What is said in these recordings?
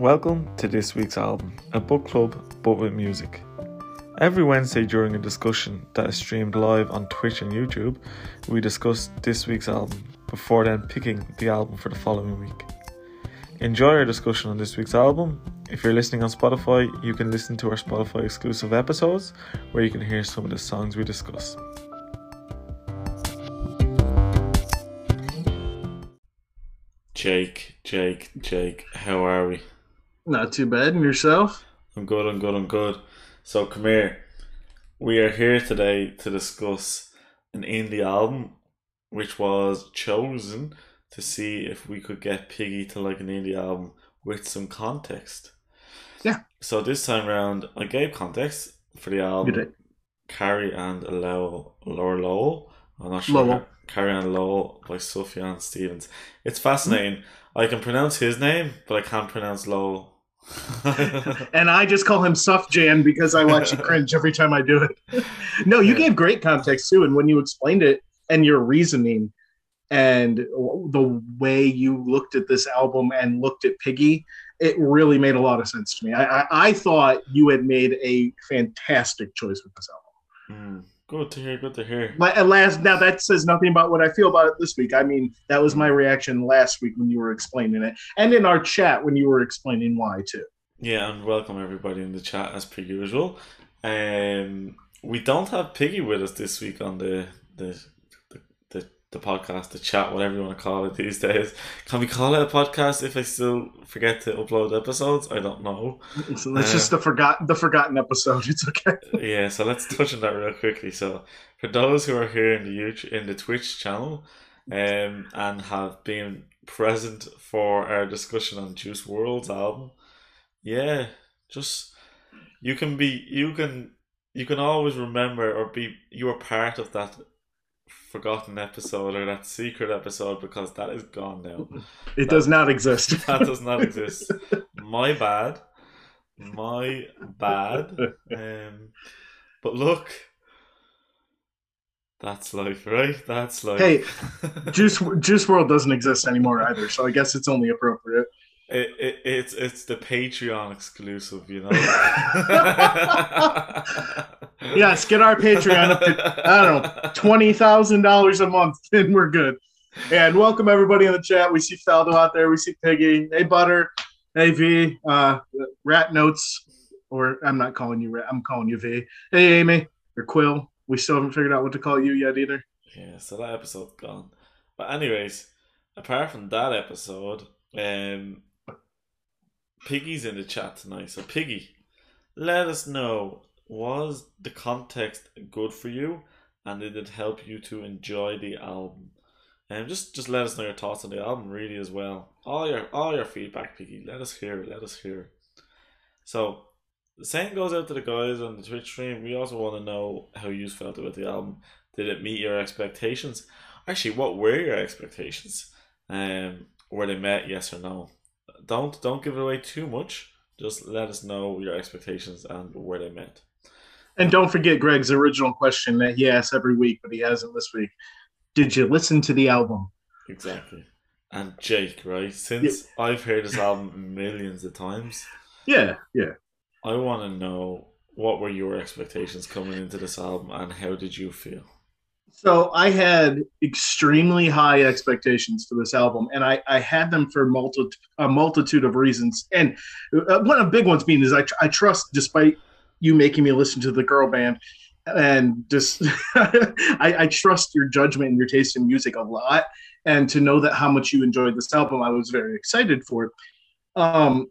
Welcome to this week's album, a book club but with music. Every Wednesday during a discussion that is streamed live on Twitch and YouTube, we discuss this week's album before then picking the album for the following week. Enjoy our discussion on this week's album. If you're listening on Spotify, you can listen to our Spotify exclusive episodes where you can hear some of the songs we discuss. Jake, Jake, Jake, how are we? Not too bad. And yourself? I'm good, I'm good, I'm good. So come here. We are here today to discuss an indie album which was chosen to see if we could get Piggy to like an indie album with some context. Yeah. So this time round, I gave context for the album. Carrie and Lowell, Laura Lowell. I'm not sure. Lowell. Carrie and Lowell by Sufjan Stevens. It's hmm. fascinating. I can pronounce his name, but I can't pronounce Lowell. And I just call him Sufjan because I watch you cringe every time I do it. no, you gave great context too. And when you explained it and your reasoning and the way you looked at this album and looked at Piggy, it really made a lot of sense to me. I, I, I thought you had made a fantastic choice with this album. Hmm, good to hear. Good to hear. But at last, now that says nothing about what I feel about it this week. I mean, that was my reaction last week when you were explaining it, and in our chat when you were explaining why too. Yeah, and welcome everybody in the chat as per usual. Um, we don't have Piggy with us this week on the the the, podcast, the chat, whatever you want to call it these days. Can we call it a podcast if I still forget to upload episodes? I don't know. So that's Uh, just the forgotten the forgotten episode. It's okay. yeah, so let's touch on that real quickly. So, for those who are here in the YouTube, in the Twitch channel, um, and have been present for our discussion on Juice WRLD's album, yeah, just you can be, you can, you can always remember or be, you are part of that forgotten episode or that secret episode because that is gone now. It does not exist. That does not exist. My bad. My bad. Um, but look, that's life, right? That's life. Hey, Juice Juice WRLD doesn't exist anymore either, so I guess it's only appropriate. It, it, it's it's the Patreon exclusive, you know. Yes, get our Patreon up to I don't know twenty thousand dollars a month, and we're good. And welcome everybody in the chat. We see Faldo out there. We see Piggy. Hey Butter. Hey V. Uh, Rat Notes. Or I'm not calling you Rat. I'm calling you V. Hey Amy or Quill. We still haven't figured out what to call you yet either. Yeah, so that episode's gone. But anyways, apart from that episode, um Piggy's in the chat tonight. So Piggy, let us know was the context good for you and did it help you to enjoy the album? And just just let us know your thoughts on the album really as well. All your all your feedback, Piggy. Let us hear it, let us hear it. So the same goes out to the guys on the Twitch stream. We also want to know how you felt about the album. Did it meet your expectations? Actually, what were your expectations? Um, were they met? Yes or no? Don't don't give it away too much. Just let us know your expectations and where they met. And don't forget Greg's original question that he asks every week, but he hasn't this week. Did you listen to the album? Exactly. And Jake, right? Since I've heard this album millions of times, Yeah, yeah. I want to know what were your expectations coming into this album and how did you feel? So I had extremely high expectations for this album, and I, I had them for multi, a multitude of reasons. And uh, one of the big ones being is I, I trust, despite you making me listen to the girl band, and just I, I trust your judgment and your taste in music a lot. And to know that how much you enjoyed this album, I was very excited for it. Um,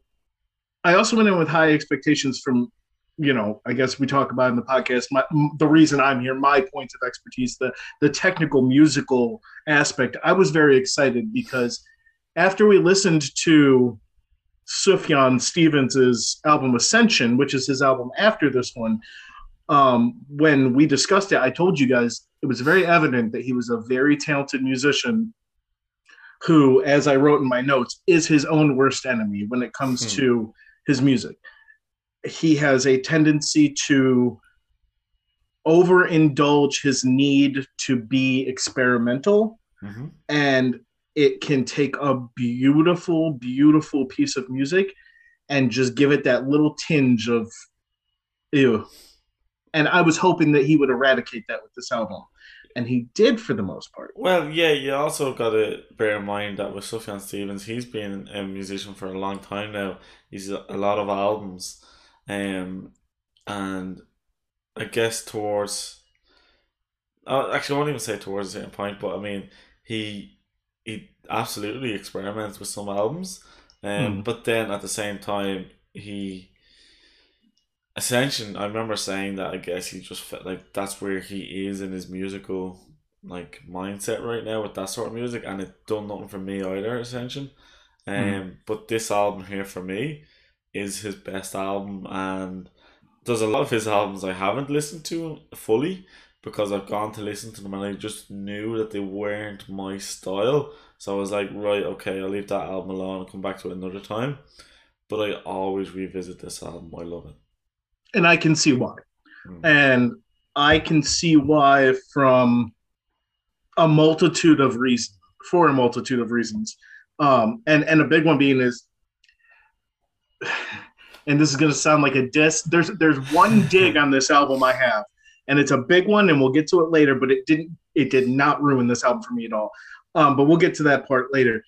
I also went in with high expectations from you know, I guess we talk about in the podcast. My, the reason I'm here, my points of expertise, the the technical musical aspect. I was very excited because after we listened to Sufjan Stevens's album Ascension, which is his album after this one, um, when we discussed it, I told you guys it was very evident that he was a very talented musician who, as I wrote in my notes, is his own worst enemy when it comes Hmm. to his music he has a tendency to overindulge his need to be experimental Mm-hmm. and it can take a beautiful beautiful piece of music and just give it that little tinge of ew. And I was hoping that he would eradicate that with this album. And he did for the most part. Well, yeah, you also got to bear in mind that with Sufjan Stevens, he's been a musician for a long time now. He's a, a lot of albums, um, and I guess towards, uh, actually, I won't even say towards a certain point, but I mean, he he absolutely experiments with some albums, um, Hmm. but then at the same time, he Ascension. I remember saying that. I guess he just felt like that's where he is in his musical like mindset right now with that sort of music, and it done nothing for me either. Ascension, um, Hmm. but this album here for me is his best album, and there's a lot of his albums I haven't listened to fully because I've gone to listen to them and I just knew that they weren't my style. So I was like, right, okay, I'll leave that album alone and come back to it another time. But I always revisit this album. I love it. And I can see why. Mm. And I can see why from a multitude of reasons, for a multitude of reasons. Um, and, and a big one being is, and this is going to sound like a diss. There's there's one dig on this album I have, and it's a big one, and we'll get to it later. But it didn't it did not ruin this album for me at all. Um, but we'll get to that part later.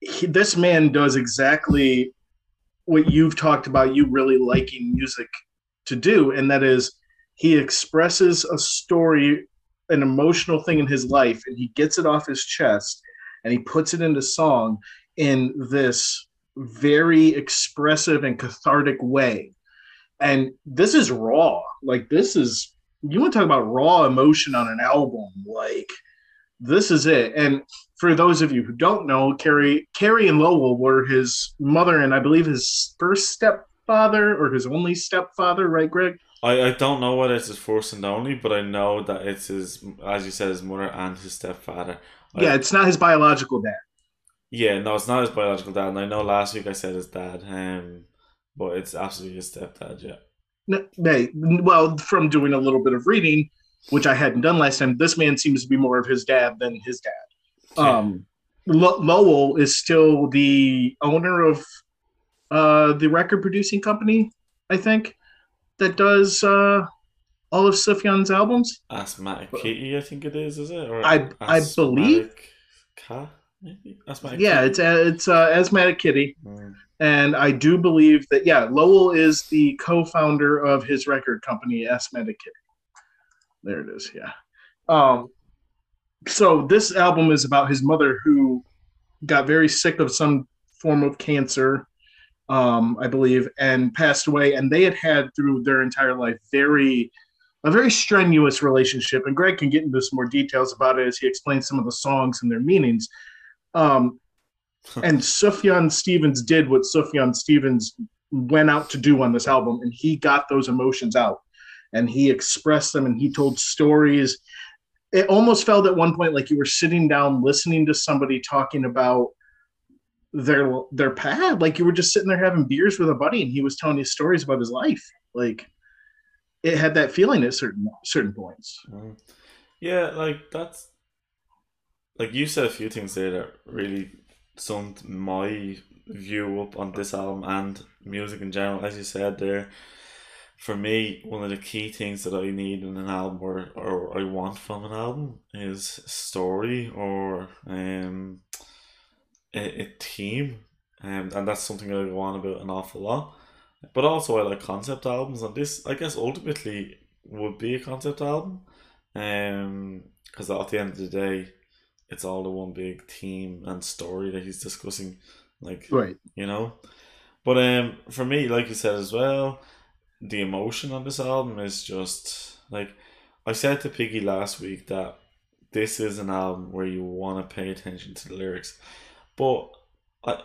He, this man does exactly what you've talked about. You really liking music to do, and that is he expresses a story, an emotional thing in his life, and he gets it off his chest, and he puts it into song in this very expressive and cathartic way. And this is raw. Like this is you want to talk about raw emotion on an album. Like this is it. And for those of you who don't know, Carrie, Carrie and Lowell were his mother and I believe his first stepfather or his only stepfather, right, Greg? I, I don't know whether it's his first and only, but I know that it's his, as you said, his mother and his stepfather. I- Yeah, it's not his biological dad. Yeah, no, it's not his biological dad. And I know last week I said his dad, um, but it's absolutely his stepdad, yeah. No, well, from doing a little bit of reading, which I hadn't done last time, this man seems to be more of his dad than his dad. Yeah. Um, Lo- Lowell is still the owner of uh, the record producing company, I think, that does uh, all of Sufjan's albums. Asthmatic Kitty, I think it is, is it? Or I- I believe- Asthmatic Cat, maybe? Asthmatic Yeah, Kitty? it's uh, it's uh, Asthmatic Kitty, Mm. and I do believe that yeah, Lowell is the co-founder of his record company, Asthmatic Kitty. There it is. Yeah. Um, so this album is about his mother who got very sick of some form of cancer, um, I believe, and passed away. And they had had through their entire life very a very strenuous relationship. And Greg can get into some more details about it as he explains some of the songs and their meanings. Um, and Sufjan Stevens did what Sufjan Stevens went out to do on this album, and he got those emotions out, and he expressed them, and he told stories. It almost felt at one point like you were sitting down listening to somebody talking about their their pad, like you were just sitting there having beers with a buddy, and he was telling you stories about his life. Like it had that feeling at certain certain points. Mm. Yeah, like that's like you said a few things there that really summed my view up on this album and music in general. As you said there, for me, one of the key things that I need in an album or, or I want from an album is story or um a, a theme. Um, and that's something I go on about an awful lot. But also I like concept albums and this I guess ultimately would be a concept album. Um, because at the end of the day, it's all the one big theme and story that he's discussing, like Right. you know. But um, for me, like you said as well, the emotion on this album is just like I said to Piggy last week that this is an album where you want to pay attention to the lyrics, but I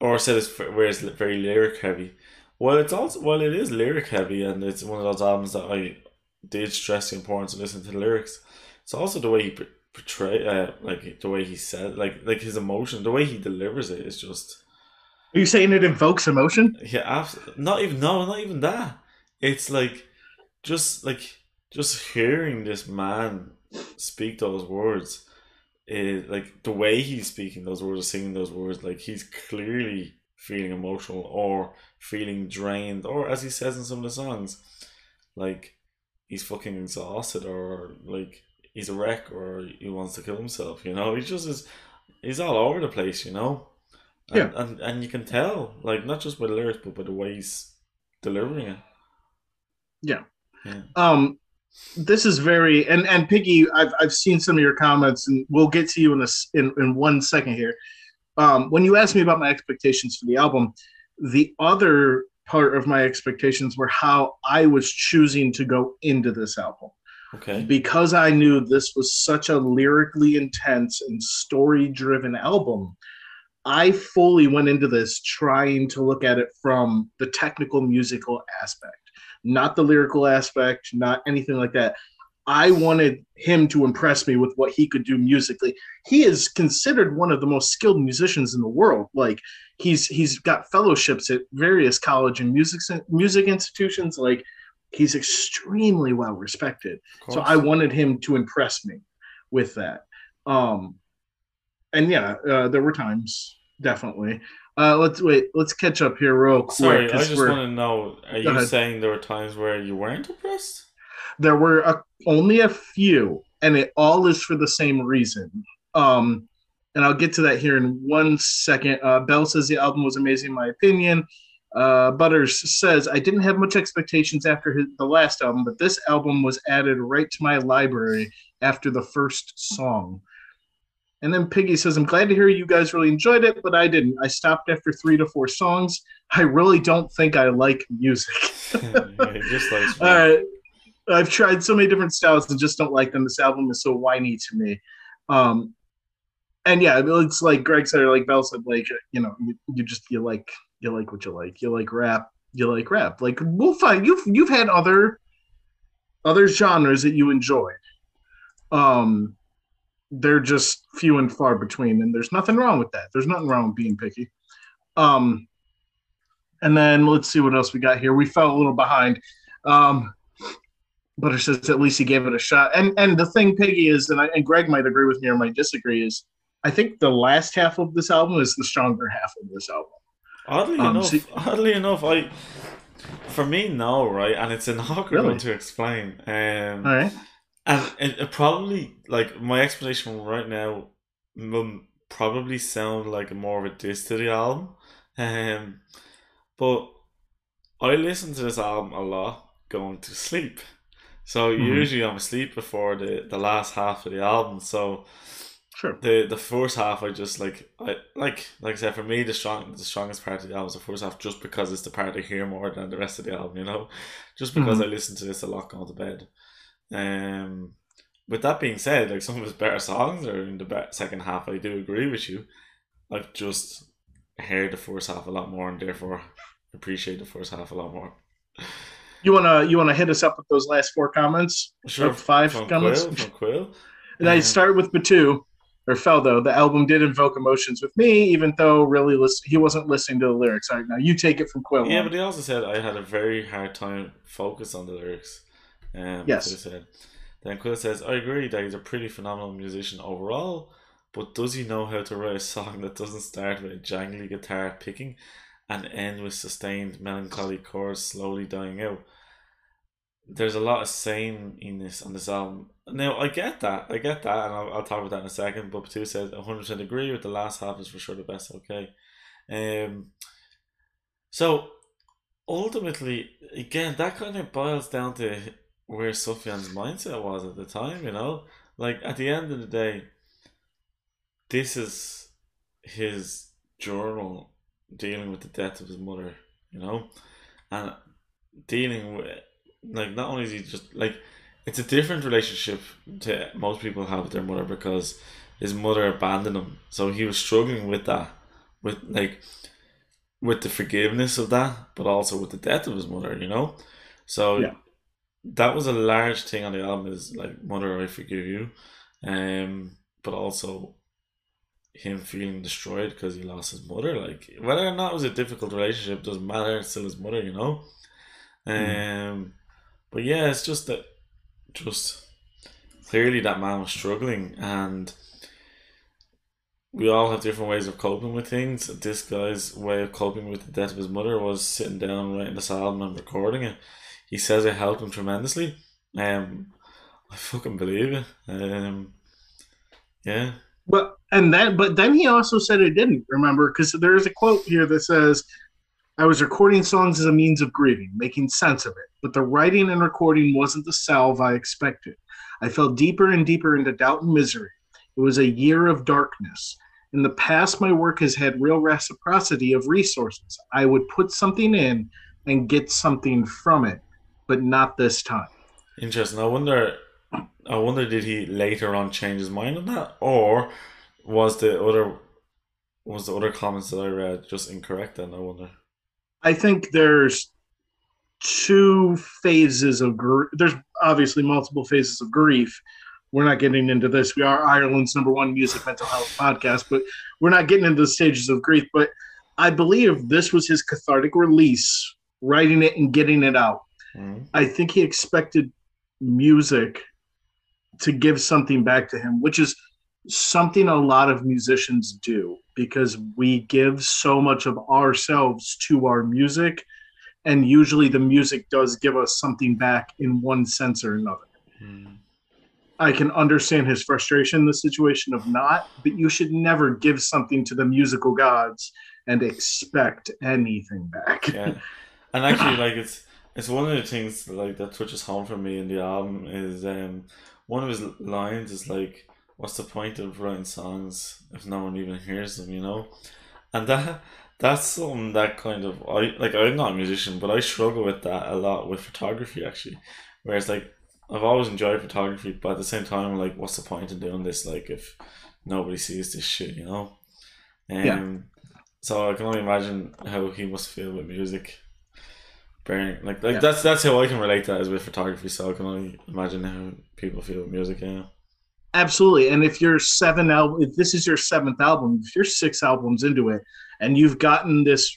or I said it's where it's very lyric heavy. Well, it's also well, it is lyric heavy, and it's one of those albums that I did stress the importance of listening to the lyrics. It's also the way he portray, uh, like the way he said, like like his emotion, the way he delivers it is just Are you saying it invokes emotion? yeah, abs- not even no, not even that. It's like just like just hearing this man speak those words, is like the way he's speaking those words or singing those words, like he's clearly feeling emotional or feeling drained, or as he says in some of the songs, like he's fucking exhausted or like he's a wreck or he wants to kill himself. You know, he just is. He's all over the place. You know. And, Yeah. and and you can tell, like not just by the lyrics, but by the way he's delivering it. Yeah. Um this is very and and piggy i've i've seen some of your comments and we'll get to you in this in, in one second here um when you asked me about my expectations for the album the other part of my expectations were how i was choosing to go into this album Okay. because i knew this was such a lyrically intense and story driven album i fully went into this trying to look at it from the technical musical aspect not the lyrical aspect, not anything like that. I wanted him to impress me with what he could do musically. He is considered one of the most skilled musicians in the world. Like he's he's got fellowships at various college and music music institutions. Like he's extremely well respected. So. I wanted him to impress me with that. Um, and yeah, uh, there were times definitely. Uh, let's wait. Let's catch up here real quick. Sorry, I just want to know: Are you ahead. saying there were times where you weren't impressed? there were a, only a few and it all is for the same reason um and i'll get to that here in one second uh bell says the album was amazing in my opinion uh butters says i didn't have much expectations after his, the last album but this album was added right to my library after the first song and then piggy says i'm glad to hear you guys really enjoyed it but i didn't i stopped after three to four songs i really don't think i like music just like all right. I've tried so many different styles and just don't like them. This album is so whiny to me. Um, and yeah, it's like Greg said, or like Bell said, like you know, you, you just you like you like what you like. You like rap. You like rap. Like we'll find you've you've had other other genres that you enjoyed. Um, they're just few and far between, and there's nothing wrong with that. There's nothing wrong with being picky. Um, and then let's see what else we got here. We fell a little behind. Um, Butter says at least he gave it a shot. And and the thing, Piggy, is, and, I, and Greg might agree with me or might disagree, is I think the last half of this album is the stronger half of this album. Oddly Um, enough, see- oddly enough, I for me no, right, and it's an awkward Really? one to explain. Um, All right. and it, it probably like my explanation right now will probably sound like more of a diss to the album. Um, but I listen to this album a lot going to sleep. So Mhm. usually I'm asleep before the, the last half of the album. So Sure. the the first half I just like I like like I said for me the strong the strongest part of the album is the first half just because it's the part I hear more than the rest of the album, you know. Just because I listen to this a lot going to bed. Um with that being said, like some of his better songs are in the second half. I do agree with you. I've just heard the first half a lot more and therefore appreciate the first half a lot more. You wanna you wanna hit us up with those last four comments? Sure, five from comments? Quill, from Quill. And I Um, start with Batu or Feldo. The album did invoke emotions with me, even though really listen, he wasn't listening to the lyrics. All right, now you take it from Quill. Yeah, but he also said I had a very hard time focus on the lyrics. Um, Yes. that's what he said. Then Quill says, I agree that he's a pretty phenomenal musician overall, but does he know how to write a song that doesn't start with a jangly guitar picking and end with sustained melancholy chords slowly dying out? There's a lot of same in this on this album. Now, I get that. I get that, and I'll, I'll talk about that in a second. But Batu says, 100% agree with the last half is for sure the best. Okay. Um, so ultimately, again, that kind of boils down to where Sufjan's mindset was at the time, you know? Like, at the end of the day, this is his journal dealing with the death of his mother, you know? And dealing with, like, not only is he just, like, it's a different relationship to most people have with their mother because his mother abandoned him. So he was struggling with that, with, like, with the forgiveness of that, but also with the death of his mother, you know? So Yeah. that was a large thing on the album is like Mother I Forgive You. Um but also him feeling destroyed because he lost his mother. Like whether or not it was a difficult relationship doesn't matter, it's still his mother, you know? Um but yeah, it's just that just clearly that man was struggling and we all have different ways of coping with things. This guy's way of coping with the death of his mother was sitting down, writing this album, and recording it. He says it helped him tremendously. Um, I fucking believe it. Um, yeah. But and then, but then he also said it didn't. Remember, because there's a quote here that says, "I was recording songs as a means of grieving, making sense of it, but the writing and recording wasn't the salve I expected. I fell deeper and deeper into doubt and misery. It was a year of darkness. In the past, my work has had real reciprocity of resources. I would put something in and get something from it, but not this time." Interesting. I wonder. I wonder did he later on change his mind on that, or was the other was the other comments that I read just incorrect? Then I wonder. I think there's two phases of grief. There's obviously multiple phases of grief. We're not getting into this. We are Ireland's number one music mental health podcast, but we're not getting into the stages of grief. But I believe this was his cathartic release, writing it and getting it out. Mhm. I think he expected music to give something back to him, which is something a lot of musicians do because we give so much of ourselves to our music. And usually the music does give us something back in one sense or another. Mm. I can understand his frustration in the situation of not, but you should never give something to the musical gods and expect anything back. yeah and actually like it's it's one of the things like that touches home for me in the album is um one of his lines is like what's the point of writing songs if no one even hears them you know? And that that's something that kind of I like I'm not a musician but I struggle with that a lot with photography actually. Whereas like I've always enjoyed photography but at the same time like what's the point in doing this like if nobody sees this shit you know? Um, Yeah. so I can only imagine how he must feel with music. Like like Yeah. that's that's how I can relate that is with photography so I can only imagine how people feel with music yeah Absolutely. And if you're seven album, if this is your seventh album, if you're six albums into it, and you've gotten this,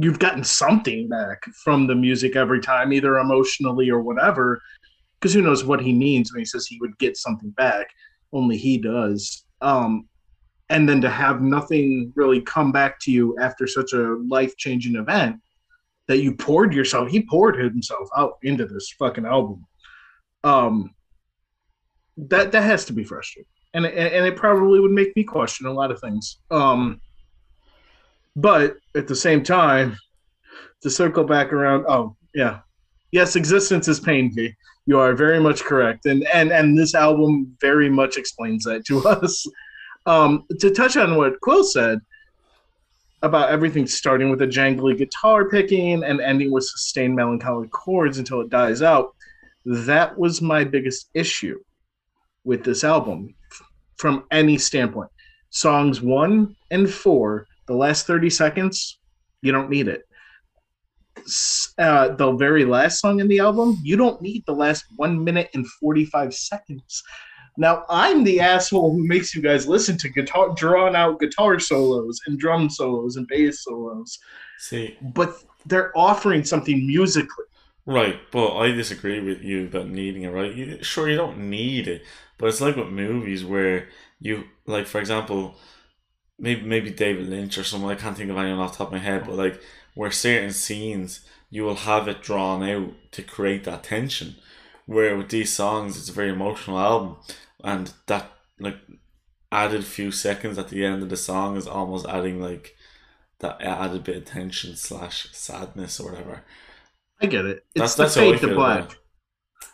you've gotten something back from the music every time, either emotionally or whatever. Because who knows what he means when he says he would get something back? Only he does. Um, and then to have nothing really come back to you after such a life changing event that you poured yourself, he poured himself out into this fucking album. Um, that that has to be frustrating, and and it probably would make me question a lot of things. Um, but at the same time, to circle back around, oh yeah, yes, existence is pain. V. You are very much correct, and and and this album very much explains that to us. Um, to touch on what Quill said about everything starting with a jangly guitar picking and ending with sustained melancholic chords until it dies out, that was my biggest issue with this album from any standpoint. Songs one and four, the last 30 seconds, you don't need it. S- Uh, the very last song in the album, you don't need the last one minute and 45 seconds. Now, I'm the asshole who makes you guys listen to guitar, drawn out guitar solos and drum solos and bass solos, see but they're offering something musically. Right, but I disagree with you about needing it, right? You, sure, you don't need it, but it's like with movies where you, like, for example, maybe maybe David Lynch or someone, I can't think of anyone off the top of my head, but like, where certain scenes you will have it drawn out to create that tension. Where with these songs, it's a very emotional album, and that, like, added few seconds at the end of the song is almost adding, like, that added bit of tension slash sadness or whatever. I get it. It's that's the I fade to black. about.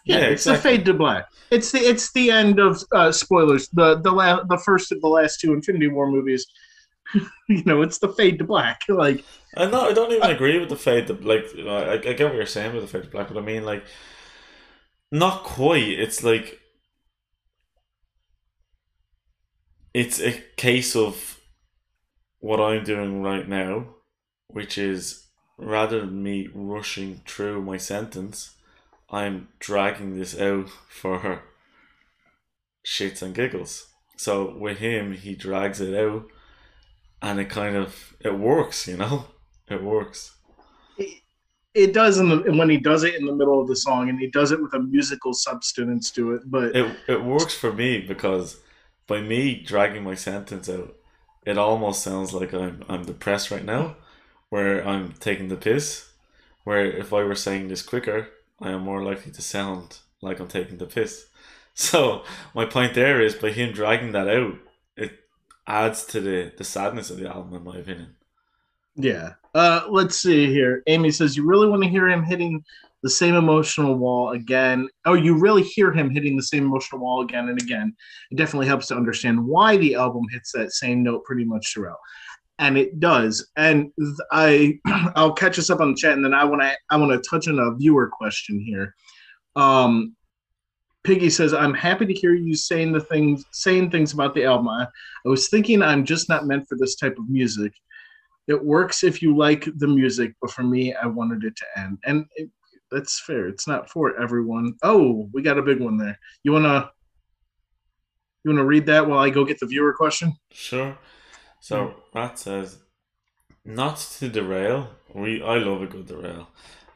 Yeah, Yeah, it's exactly. the fade to black. It's the it's the end of uh, spoilers. The the la- the first of the last two Infinity War movies. you know, it's the fade to black. Like I no, I don't even agree with the fade to like. I, I get what you're saying with the fade to black, but I mean like, not quite. It's like it's a case of what I'm doing right now, which is rather than me rushing through my sentence, I'm dragging this out for her shits and giggles. So with him, he drags it out, and it kind of it works, you know, it works. it, it does and when he does it in the middle of the song, and he does it with a musical substance to it. But It it works for me because by me dragging my sentence out, it almost sounds like I'm I'm depressed right now, where I'm taking the piss. Where if I were saying this quicker, I am more likely to sound like I'm taking the piss. So my point there is by him dragging that out, it adds to the the sadness of the album, in my opinion. Yeah. Uh, let's see here. Amy says, You really want to hear him hitting the same emotional wall again? Oh, you really hear him hitting the same emotional wall again and again. It definitely helps to understand why the album hits that same note pretty much throughout. And it does. And I I'll catch us up on the chat and then I wanna I wanna touch on a viewer question here. Um Piggy says, I'm happy to hear you saying the things saying things about the album. I, I was thinking I'm just not meant for this type of music it works if you like the music, but for me, I wanted it to end, and it, that's fair. It's not for everyone. Oh, we got a big one there. You wanna you wanna read that while I go get the viewer question? Sure. So Rat says, not to derail. We I love a good derail.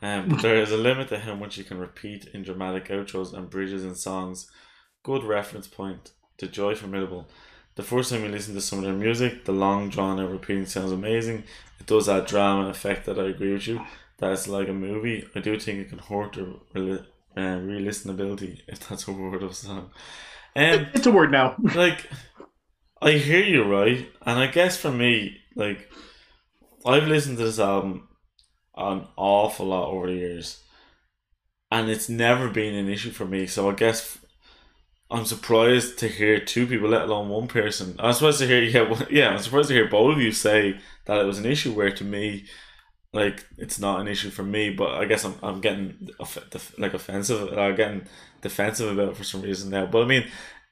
Um, but there is a limit to how much you can repeat in dramatic outros and bridges in songs. Good reference point to Joy Formidable. The first time you listen to some of their music, the long drawn out repeating sounds amazing. It does that drama and effect that I agree with you. That it's like a movie. I do think it can hurt the re- uh, re-listenability, if that's a word of song. Um, It's a word now. like I hear you right, and I guess for me, like I've listened to this album an awful lot over the years, and it's never been an issue for me. So I guess I'm surprised to hear two people, let alone one person. I'm surprised to hear yeah, yeah. I'm surprised to hear both of you say that it was an issue. Where to me, like it's not an issue for me. But I guess I'm I'm getting like offensive. I'm getting defensive about it for some reason now. But I mean,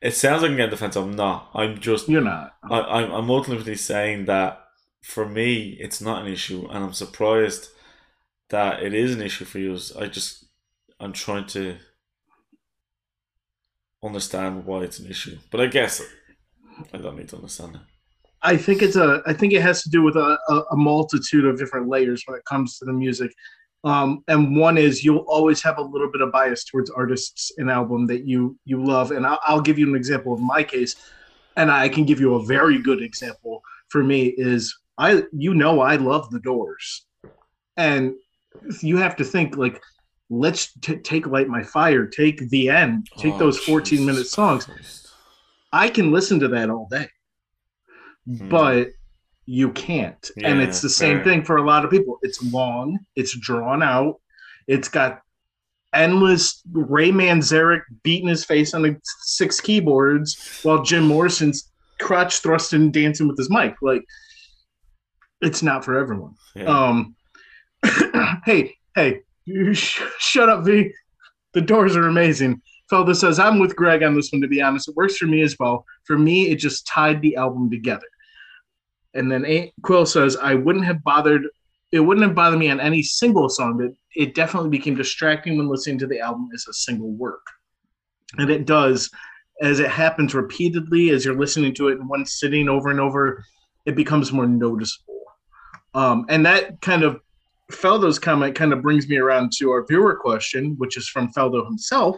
it sounds like I'm getting defensive. I'm not. I'm just You're not. I, I'm, I'm ultimately saying that for me, it's not an issue, and I'm surprised that it is an issue for you. I just, I'm trying to understand why it's an issue, but I guess I don't need to understand it. I think it's a. I think it has to do with a, a, a multitude of different layers when it comes to the music. Um, and one is you'll always have a little bit of bias towards artists and album that you you love. And I'll, I'll give you an example of my case, and I can give you a very good example for me is I you know I love the Doors, and you have to think like let's t- take light my fire, take the end, take Oh, those 14 minute songs. Christ. I can listen to that all day, Hmm. but you can't. and it's the same fair. thing for a lot of people. It's long, it's drawn out, it's got endless Ray Manzarek beating his face on the six keyboards while Jim Morrison's crotch thrusting dancing with his mic. Like, it's not for everyone. Yeah. Um, hey, hey, you sh- shut up, V. The doors are amazing. Felda says, I'm with Greg on this one, to be honest. It works for me as well. For me, it just tied the album together. And then A- Quill says, I wouldn't have bothered, it wouldn't have bothered me on any single song, but it definitely became distracting when listening to the album as a single work. And it does, as it happens repeatedly, as you're listening to it in one sitting over and over, it becomes more noticeable. Um, and that kind of Feldo's comment kind of brings me around to our viewer question, which is from Feldo himself.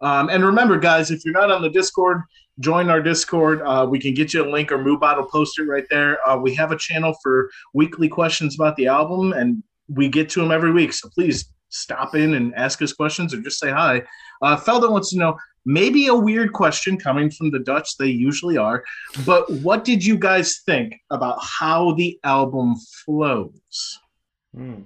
Um, and remember, guys, if you're not on the Discord, join our Discord. Uh, we can get you a link, or Moobot will post it right there. Uh, we have a channel for weekly questions about the album, and we get to them every week. So please stop in and ask us questions or just say hi. Uh, wants to know maybe a weird question coming from the Dutch, they usually are, but what did you guys think about how the album flows? Hmm.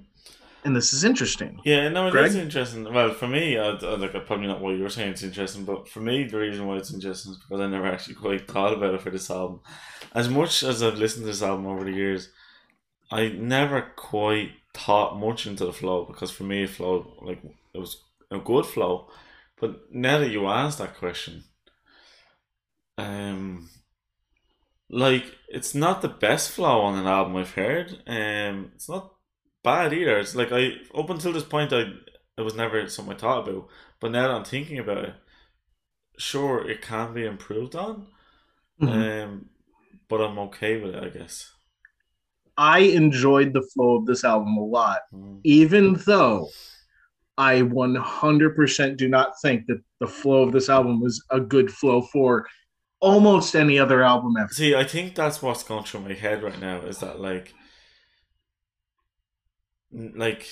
And this is interesting. Yeah, no, it Greg? is interesting. Well, for me, I, I, like probably not what you're saying. It's interesting, but for me, the reason why it's interesting is because I never actually quite thought about it for this album. As much as I've listened to this album over the years, I never quite thought much into the flow because for me, it flowed like it was a good flow. But now that you asked that question, um, like it's not the best flow on an album I've heard. Um, it's not bad either. It's like I up until this point I it was never something I thought about. But now that I'm thinking about it, sure it can be improved on. Mhm. Um but I'm okay with it, I guess. I enjoyed the flow of this album a lot, Mm. even though I 100% do not think that the flow of this album was a good flow for almost any other album ever. See, I think that's what's going through my head right now is that like, like,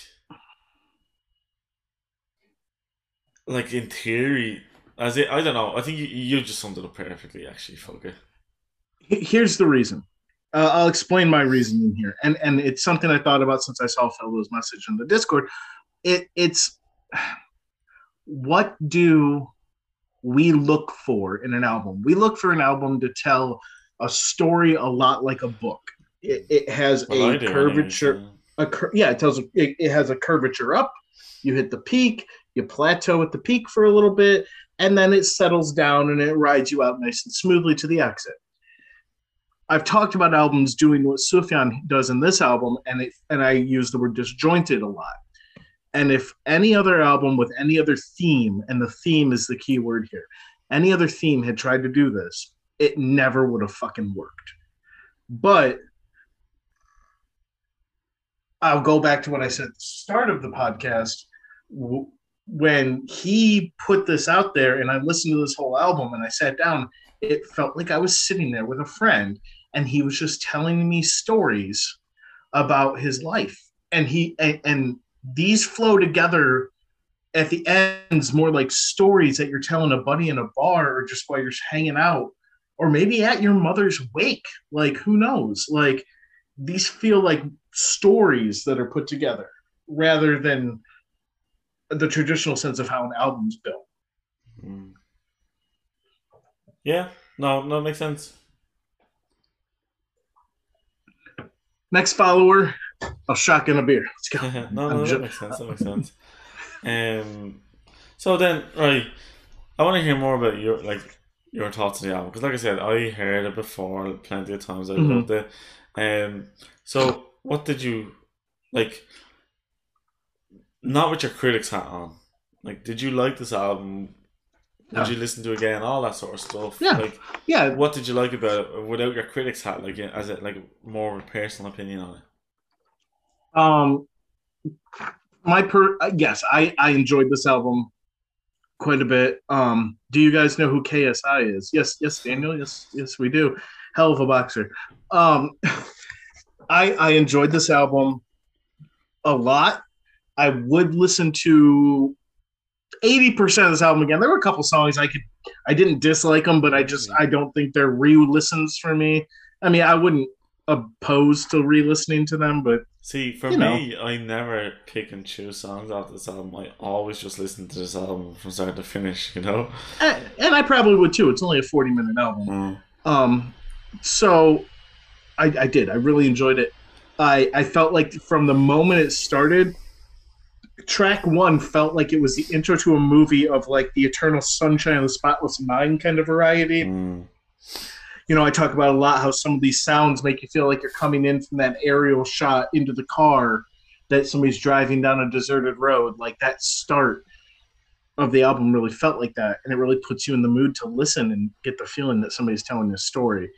like in theory, as it, I don't know. I think you, you just summed it up perfectly, actually, Folker. Here's the reason. Uh, I'll explain my reasoning here, and and it's something I thought about since I saw Fellows' message in the Discord. It it's what do we look for in an album? We look for an album to tell a story a lot like a book. It, it has Well, a curvature. A cur- yeah, it tells it, it has a curvature up. You hit the peak, you plateau at the peak for a little bit, and then it settles down and it rides you out nice and smoothly to the exit. I've talked about albums doing what Sufjan does in this album, and it, and I use the word disjointed a lot. And if any other album with any other theme, and the theme is the key word here, any other theme had tried to do this, it never would have fucking worked. But I'll go back to what I said at the start of the podcast. When he put this out there and I listened to this whole album and I sat down, it felt like I was sitting there with a friend and he was just telling me stories about his life. And he and, and these flow together at the ends more like stories that you're telling a buddy in a bar or just while you're hanging out or maybe at your mother's wake. Like who knows? Like these feel like stories that are put together rather than the traditional sense of how an album's built. Mm. Yeah, no, no, makes sense. Next follower, I'll shotgun a beer. Let's go. no, no, that makes sense. That makes sense. Um, so then, right, I want to hear more about your like your thoughts on the album because, like I said, I heard it before plenty of times. I Mhm. loved it. Um, so what did you like? Not with your critics hat on. Like, did you like this album? Would you listen to it again? All that sort of stuff. Yeah. Like, Yeah, what did you like about it without your critics hat? Like, as it like more of a personal opinion on it. Um, my per uh, yes, I I enjoyed this album quite a bit. Um, do you guys know who KSI is? Yes, yes, Daniel. Yes, yes, we do. Hell of a boxer. Um, I I enjoyed this album a lot. I would listen to eighty percent of this album again. There were a couple songs I could I didn't dislike them, but I just I don't think they're re-listens for me. I mean, I wouldn't oppose to re-listening to them, but See, for You know. me, I never pick and choose songs off this album. I always just listen to this album from start to finish, you know? and and I probably would too. It's only a forty-minute album. Mm. Um, so I, I did. I really enjoyed it. I I felt like from the moment it started, track one felt like it was the intro to a movie of like the Eternal Sunshine of the Spotless Mind kind of variety. Mm. You know, I talk about a lot how some of these sounds make you feel like you're coming in from that aerial shot into the car that somebody's driving down a deserted road. Like that start of the album really felt like that, and it really puts you in the mood to listen and get the feeling that somebody's telling a story.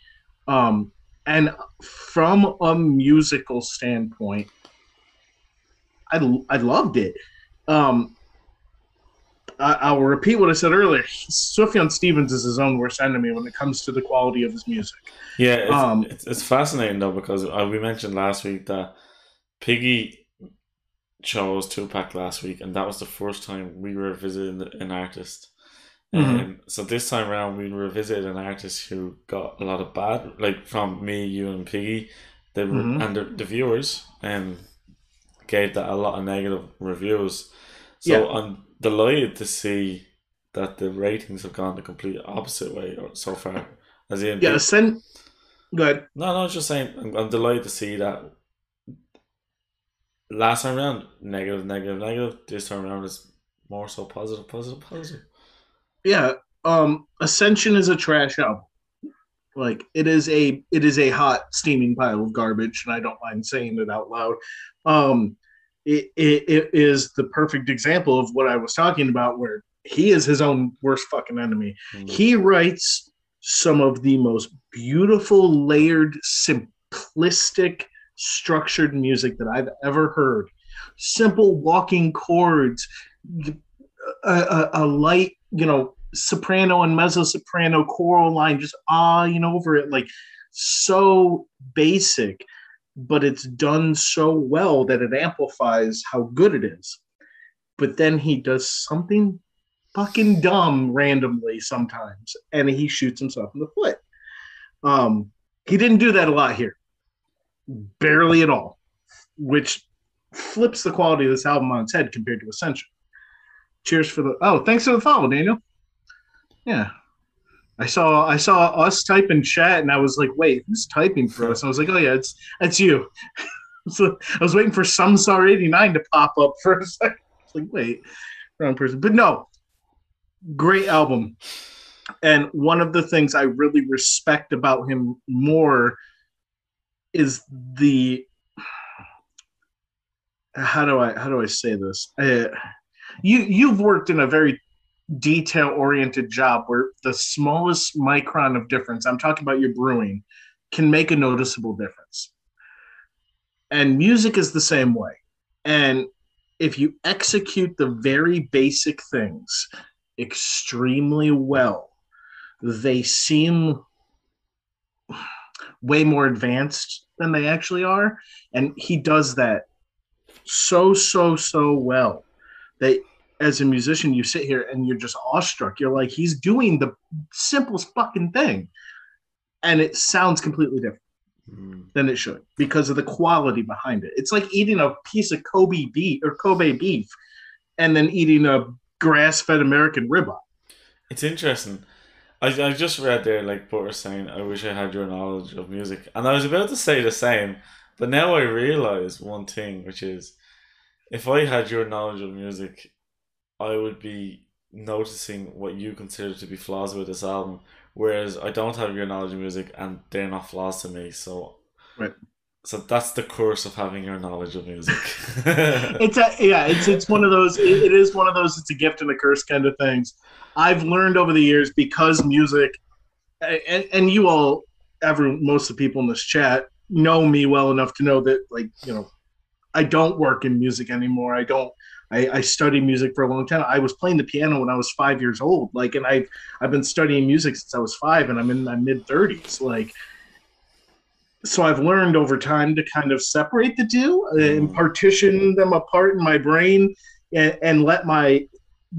Um, and from a musical standpoint, I I loved it. Um, I, I'll repeat what I said earlier. Sufjan Stevens is his own worst enemy when it comes to the quality of his music. Yeah, it's, Um, it's, it's fascinating though because uh, we mentioned last week that Piggy chose Tupac last week, and that was the first time we were visiting an artist. Mhm. Um, so this time around, we revisited an artist who got a lot of bad, like from me, you, and Piggy, the, Mhm. and the, the viewers, and gave that a lot of negative reviews. So Yeah. I'm delighted to see that the ratings have gone the complete opposite way so far. As in, Yeah, send. Go ahead. no, no, I was just saying, I'm, I'm delighted to see that. Last time around, negative, negative, negative. This time around is more so positive, positive, positive. Yeah um ascension is a trash album. Like it is a it is a hot steaming pile of garbage and i don't mind saying it out loud. Um it, it, it is the perfect example of what i was talking about where he is his own worst fucking enemy. Mm. he writes some of the most beautiful layered simplistic structured music that i've ever heard. Simple walking chords a, a, a light you know soprano and mezzo soprano choral line just ah you know over it like so basic but it's done so well that it amplifies how good it is but then he does something fucking dumb randomly sometimes and he shoots himself in the foot um he didn't do that a lot here barely at all which flips the quality of this album on its head compared to Ascension. Cheers for the oh, thanks for the follow, Daniel. Yeah. I saw I saw us type in chat and I was like, wait, who's typing for us? I was like, oh yeah, it's it's you. so I was waiting for Samsar 89 to pop up for a second. Like, wait, wrong person. But no, great album. And one of the things I really respect about him more is the how do I how do I say this? Uh, you you've worked in a very detail oriented job where the smallest micron of difference, I'm talking about your brewing, can make a noticeable difference. And music is the same way. And if you execute the very basic things extremely well, they seem way more advanced than they actually are. And he does that so so so well that as a musician you sit here and you're just awestruck. You're like he's doing the simplest fucking thing. And it sounds completely different mm. than it should because of the quality behind it. It's like eating a piece of kobe beef or kobe beef and then eating a grass-fed american ribeye. It's interesting. I, I just read there like Porter saying I wish I had your knowledge of music. And I was about to say the same but now I realize one thing which is if I had your knowledge of music, I would be noticing what you consider to be flaws with this album, whereas I don't have your knowledge of music and they're not flaws to me. So, right. So that's the curse of having your knowledge of music. it's a yeah, it's it's one of those. It, it is one of those. It's a gift and a curse kind of things. I've learned over the years because music, and and you all, every most of the people in this chat know me well enough to know that like you know I don't work in music anymore. I don't. I, I studied music for a long time. I was playing the piano when I was five years old. Like, and I've I've been studying music since I was five, and I'm in my mid thirties. Like, so I've learned over time to kind of separate the two and mm. partition them apart in my brain, and, and let my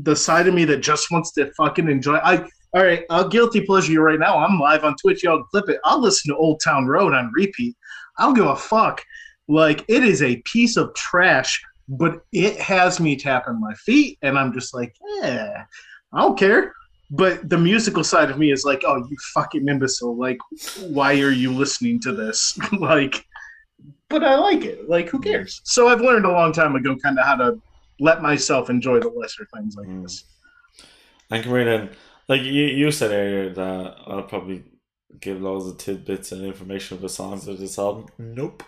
the side of me that just wants to fucking enjoy. I all right, I'll guilty pleasure you right now. I'm live on Twitch. Y'all clip it. I'll listen to Old Town Road on repeat. I don't give a fuck. Like it is a piece of trash, but it has me tapping my feet, and I'm just like, yeah, I don't care. But the musical side of me is like, oh, you fucking imbecile! Like, why are you listening to this? like, but I like it. Like, who cares? So I've learned a long time ago, kind of how to let myself enjoy the lesser things like mm. this. And Karina, like you, you said earlier that I'll probably give loads of tidbits and information of the songs of this album. Nope.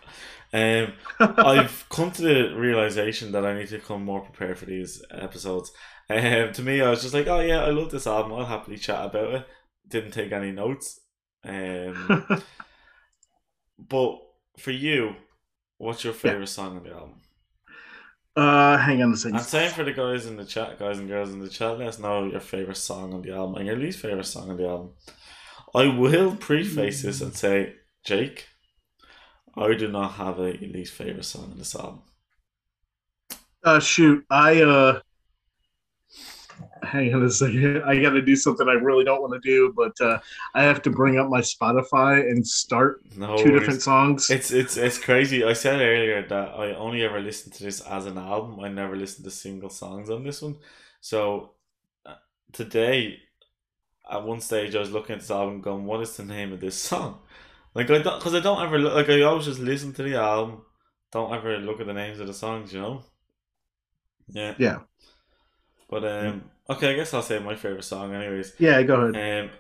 Um, I've come to the realization that I need to come more prepared for these episodes. Um, to me, I was just like, oh yeah, I love this album. I'll happily chat about it. Didn't take any notes. Um, but for you, what's your favorite yeah. song on the album? Uh, hang on a second. I'm saying for the guys in the chat, guys and girls in the chat. Let us know your favorite song on the album and your least favorite song on the album. I will preface this and say, Jake, I do not have a least favorite song in this album. Uh, shoot, I uh, hang on a second. I got to do something I really don't want to do, but uh, I have to bring up my Spotify and start no two different songs. It's it's it's crazy. I said earlier that I only ever listened to this as an album. I never listened to single songs on this one. So uh, today, at one stage, I was looking at this album, going, "What is the name of this song?" Like I don't, because I don't ever look like I always just listen to the album. Don't ever look at the names of the songs, you know. Yeah. Yeah. But um, okay, I guess I'll say my favorite song, anyways. Yeah, go ahead. Um,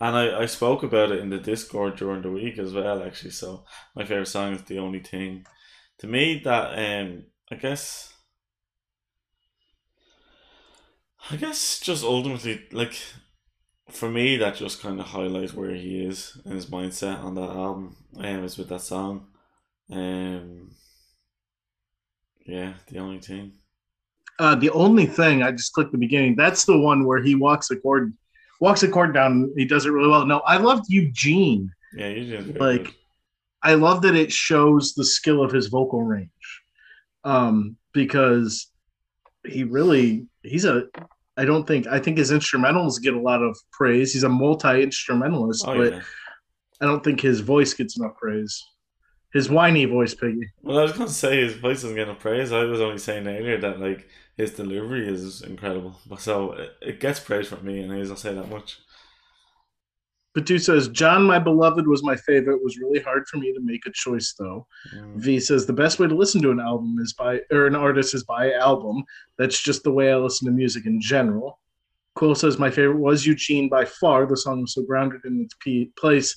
and I, I spoke about it in the Discord during the week as well, actually. So my favorite song is the only thing. To me, that um, I guess, I guess, just ultimately like for me, that just kind of highlights where he is and his mindset on that album. Um, is with that song. Um, yeah, the only thing. Uh, the only thing I just clicked the beginning. That's the one where he walks the chord, walks the chord down. He does it really well. No, I loved Eugene. Yeah, did. Like, I love that it shows the skill of his vocal range, um, because he really he's a. I don't think I think his instrumentals get a lot of praise. He's a multi instrumentalist, Oh, but yeah. I don't think his voice gets enough praise. His whiny voice, Piggy. Well, I was going to say his voice isn't getting praise. I was only saying earlier that like his delivery is incredible. So it, it gets praise from me, and I'll say that much. Patu says, John, my beloved, was my favorite. It was really hard for me to make a choice, though. Mm. V says, the best way to listen to an album is by, or an artist is by album. That's just the way I listen to music in general. Quill says, my favorite was Eugene by far. The song was so grounded in its p- place.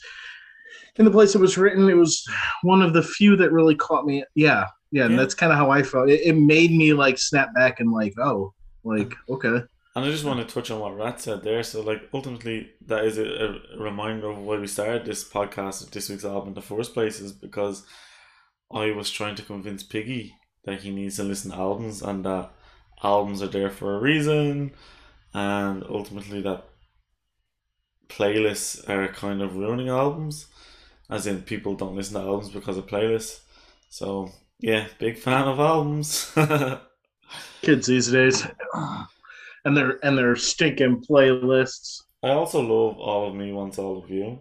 In the place it was written, it was one of the few that really caught me. Yeah, yeah, and that's kind of how I felt. It, it made me like snap back and like, oh, like, okay. And I just want to touch on what Rat said there. So, like, ultimately, that is a, a reminder of why we started this podcast, of this week's album in the first place, is because I was trying to convince Piggy that he needs to listen to albums and that albums are there for a reason, and ultimately that playlists are kind of ruining albums, as in people don't listen to albums because of playlists. So, yeah, big fan of albums. Kids these days. And their and their stinking playlists. I also love All of Me Wants All of You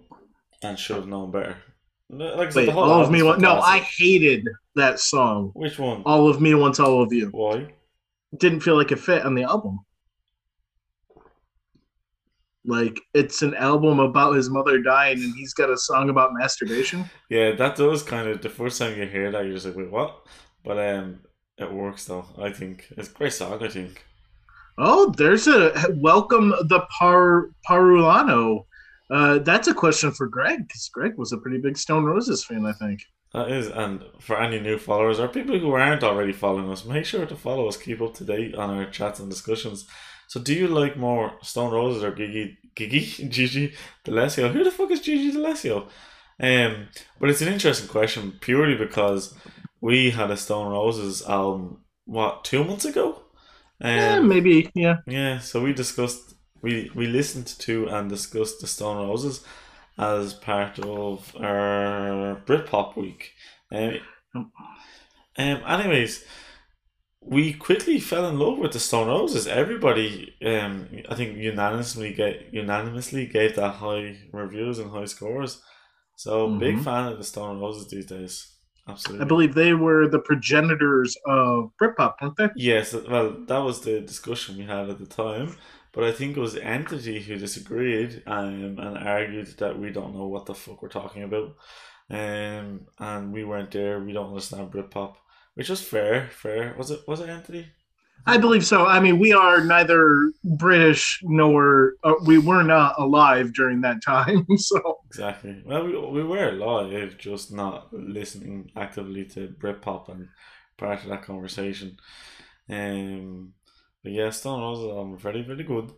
and Should Have Known Better. Like Wait, all of me. no, I hated that song. Which one? All of me wants all of you. Why? Didn't feel like it fit on the album. Like it's an album about his mother dying, and he's got a song about masturbation. Yeah, that does kind of the first time you hear that you're just like, wait, what? But um, it works though. I think it's a great song. I think. Oh, there's a welcome the Par Parulano. Uh, that's a question for Greg because Greg was a pretty big Stone Roses fan, I think. That is, and for any new followers or people who aren't already following us, make sure to follow us. Keep up to date on our chats and discussions. So, do you like more Stone Roses or Gigi, Gigi, Gigi D'Alessio? Who the fuck is Gigi D'Alessio? Um, but it's an interesting question purely because we had a Stone Roses album what two months ago. Um, Eh, maybe, yeah. yeah, so we discussed, we we listened to and discussed the Stone Roses as part of our Britpop week. Um, um, anyways, we quickly fell in love with the Stone Roses. Everybody, um, I think unanimously get unanimously gave that high reviews and high scores. So big Mhm. fan of the Stone Roses these days. Absolutely. I believe they were the progenitors of Britpop, weren't they? Yes, well, that was the discussion we had at the time. But I think it was Entity who disagreed um, and argued that we don't know what the fuck we're talking about. Um, and we weren't there. We don't understand Britpop, which was fair. Fair was it? Was it Entity? I believe so. I mean, we are neither British nor uh, we were not alive during that time, so Exactly. Well, we, we were alive, just not listening actively to Britpop and part of that conversation. Um, but yeah, Stone Roses album very very good.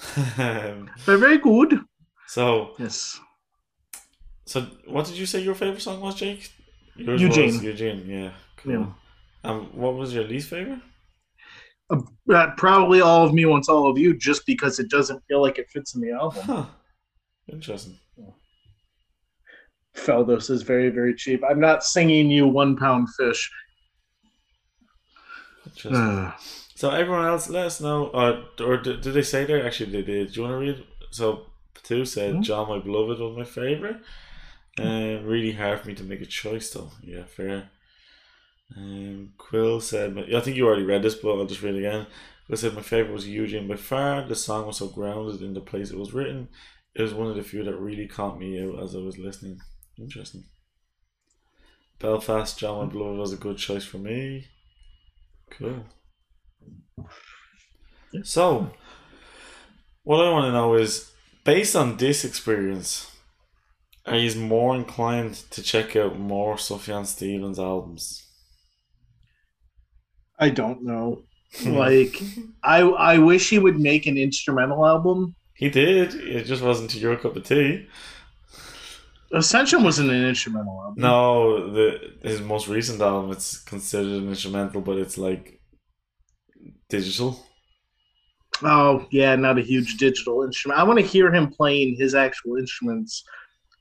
they're very good. so. Yes. So, what did you say your favorite song was, Jake? Yours Eugene. was Eugene, yeah. Cool. Yeah. Um, what was your least favorite? Uh, probably all of me wants all of you, just because it doesn't feel like it fits in the album. Huh. Interesting. Feldos is very, very cheap. I'm not singing you one pound fish. Uh, so, everyone else, let us know. Uh, or did, did they say there? Actually, they did. Do you want to read? So, Patu said, Hmm? John, my beloved, was my favorite. Uh, really hard for me to make a choice, though. Yeah, fair. Um, Quill said, I think you already read this, but I'll just read it again. Quill said, My favorite was Eugene by far. The song was so grounded in the place it was written. It was one of the few that really caught me out as I was listening. Interesting. Belfast, John, my beloved, was a good choice for me. Cool. So, what I want to know is, based on this experience, are you more inclined to check out more Sufjan Stevens albums? I don't know. Like, I I wish he would make an instrumental album. he did. It just wasn't your cup of tea. Ascension wasn't an instrumental album. No, the his most recent album it's considered an instrumental, but it's like digital. Oh yeah, not a huge digital instrument. I want to hear him playing his actual instruments.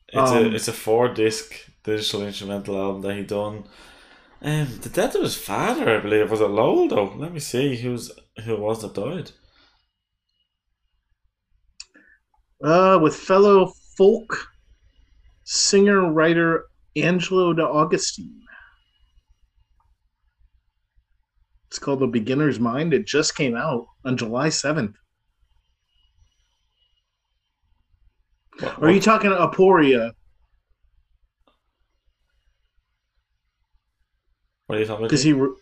It's Um, a it's a four disc digital instrumental album that he done. Um, the death of his father, I believe, was it Lowell though? Let me see who's who it was that died. Uh, with fellow folk singer writer Angelo de Augustine. It's called The Beginner's Mind. It just came out on July seventh. What- Are you talking Aporia? What are you talking about? Because he re-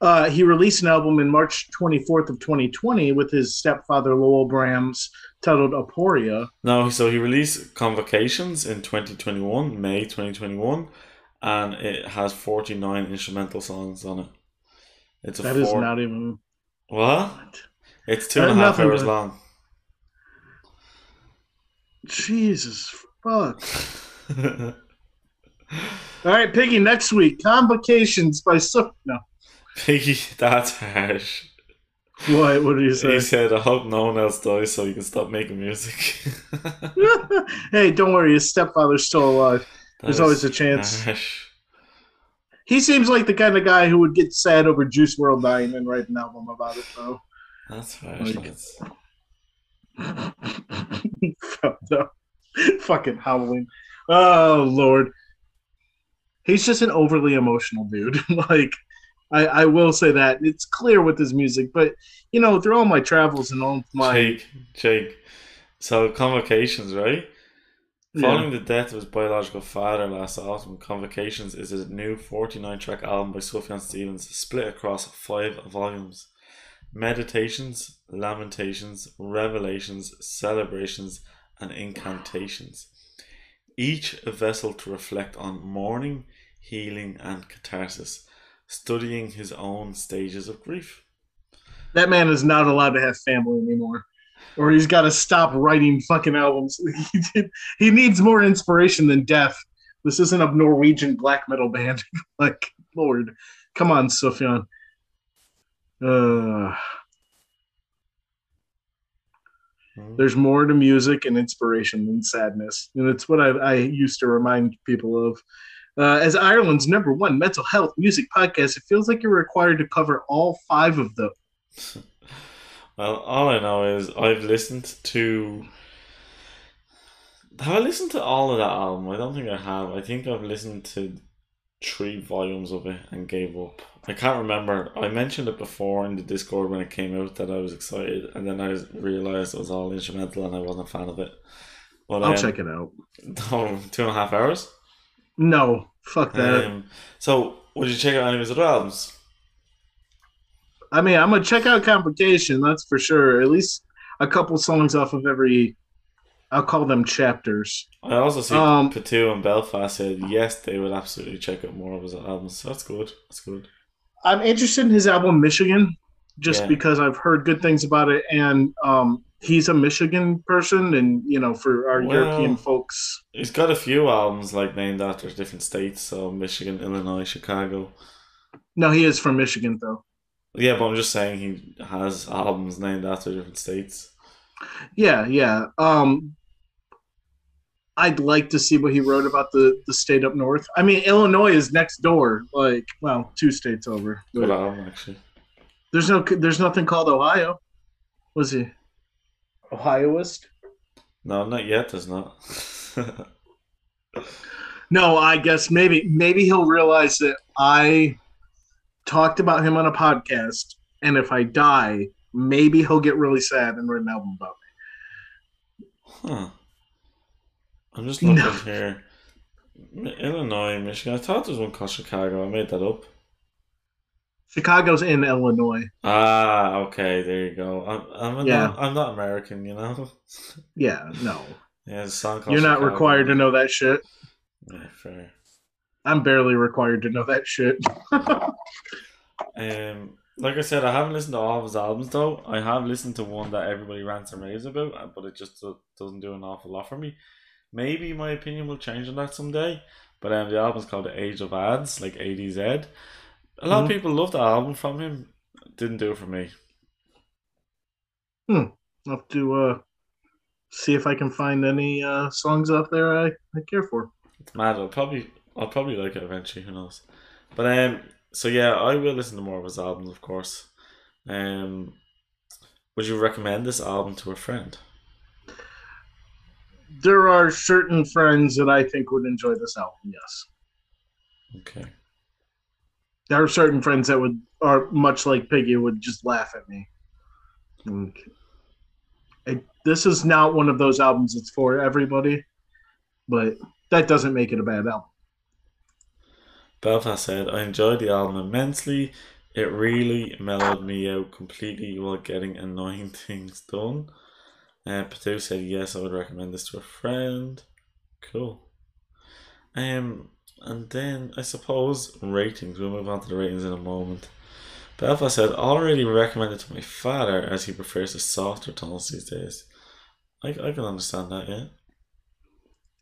uh, he released an album in March twenty fourth of twenty twenty with his stepfather Lowell Brams titled Aporia. No, so he released Convocations in 2021, May 2021, and it has 49 instrumental songs on it. It's a That is four. not even what? It's two and a half hours long. Jesus fuck. All right, Piggy. Next week, Convocations by Suf. No, Piggy, that's harsh. what? What did you say? He said, I hope no one else dies so you can stop making music. hey, don't worry. His stepfather's still alive. There's always a chance. harsh. He seems like the kind of guy who would get sad over Juice WRLD dying and write an album about it, though. That's harsh. Like- up. Fucking howling. Oh Lord. He's just an overly emotional dude. like I, I will say that. It's clear with his music, but you know, through all my travels and all my Jake, Jake. So, Convocations, right? Following the death of his biological father last autumn, Convocations is a new 49 track album by Sufjan Stevens, split across five volumes. Meditations, Lamentations, Revelations, Celebrations, and Incantations. Each a vessel to reflect on mourning, healing, and catharsis, studying his own stages of grief. that man is not allowed to have family anymore. Or he's got to stop writing fucking albums. He, needs more inspiration than death. This isn't a Norwegian black metal band. like, Lord, come on, Sufjan. Uh, Hmm? there's more to music and inspiration than sadness. And it's what I, I used to remind people of. Uh, as Ireland's number one mental health music podcast, it feels like you're required to cover all five of them. Well, all I know is I've listened to. Have I listened to all of that album? I don't think I have. I think I've listened to three volumes of it and gave up. I can't remember. I mentioned it before in the Discord when it came out that I was excited, and then I realized it was all instrumental and I wasn't a fan of it. But I'll um, check it out. Oh, two and a half hours. No, fuck that. Um, so, would you check out any of his other albums? I mean, I'm gonna check out Complication, that's for sure. At least a couple songs off of every. I'll call them chapters. I also see Um, Patu and Belfast said yes, they would absolutely check out more of his albums. So that's good. That's good. I'm interested in his album Michigan, just Yeah. because I've heard good things about it, and um, he's a Michigan person, and you know, for our Well- European folks, He's got a few albums like named after different states, so Michigan, Illinois, Chicago. no, he is from Michigan though. Yeah, but I'm just saying he has albums named after different states. Yeah, yeah. Um, I'd like to see what he wrote about the the state up north. I mean, Illinois is next door, like well, two states over. Good But album, actually. there's no, there's nothing called Ohio. Was he Ohioist? No, not yet. There's not. No, I guess maybe maybe he'll realize that I talked about him on a podcast, and if I die, maybe he'll get really sad and write an album about me. huh. I'm just looking No. here. Illinois, Michigan. I thought there was one called Chicago. I made that up. Chicago's in Illinois. Ah, okay. There you go. I'm, I'm, Yeah. not, I'm not American, you know. Yeah, no, Yeah, a song called you're not Chicago. required to know that shit. Yeah, fair. I'm barely required to know that shit. Um, like I said, I haven't listened to all of his albums though. I have listened to one that everybody rants and raves about, but it just doesn't do an awful lot for me. Maybe my opinion will change on that someday. But um, the album's called The Age of Ads, like ADZ. A lot Mhm. of people love the album from him. Didn't do it for me. Hmm. I'll have to uh, see if I can find any uh, songs out there I, I care for. It's mad. I'll probably I'll probably like it eventually. Who knows? But um, so yeah, I will listen to more of his albums, of course. Um, would you recommend this album to a friend? There are certain friends that I think would enjoy this album. Yes. Okay. There are certain friends that would are much like Piggy would just laugh at me. Okay. It, this is not one of those albums that's for everybody, but that doesn't make it a bad album. Belfast said, I enjoyed the album immensely. It really mellowed me out completely while getting annoying things done. Uh, Patu said, yes, I would recommend this to a friend. Cool. Um, and then I suppose ratings. We'll move on to the ratings in a moment. Belfast said, already recommended to my father as he prefers the softer tones these days. I, I can understand that, yeah.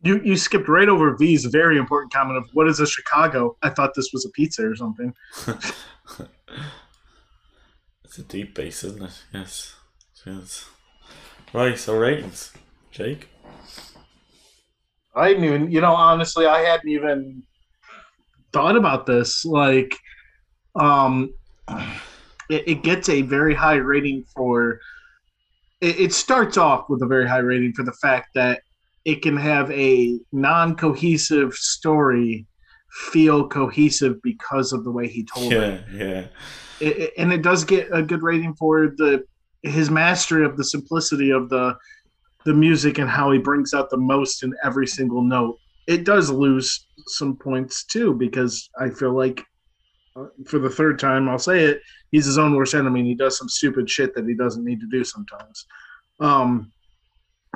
You you skipped right over V's very important comment of what is a Chicago? I thought this was a pizza or something. it's a deep base, isn't it? Yes. yes. Right, so ratings. Jake? I didn't even you know, honestly I hadn't even thought about this. Like um it, it gets a very high rating for it, it starts off with a very high rating for the fact that it can have a non-cohesive story feel cohesive because of the way he told Yeah, it. yeah. It- and it does get a good rating for the his mastery of the simplicity of the the music and how he brings out the most in every single note. It does lose some points too because I feel like uh, for the third time I'll say it, he's his own worst enemy and he does some stupid shit that he doesn't need to do sometimes. Um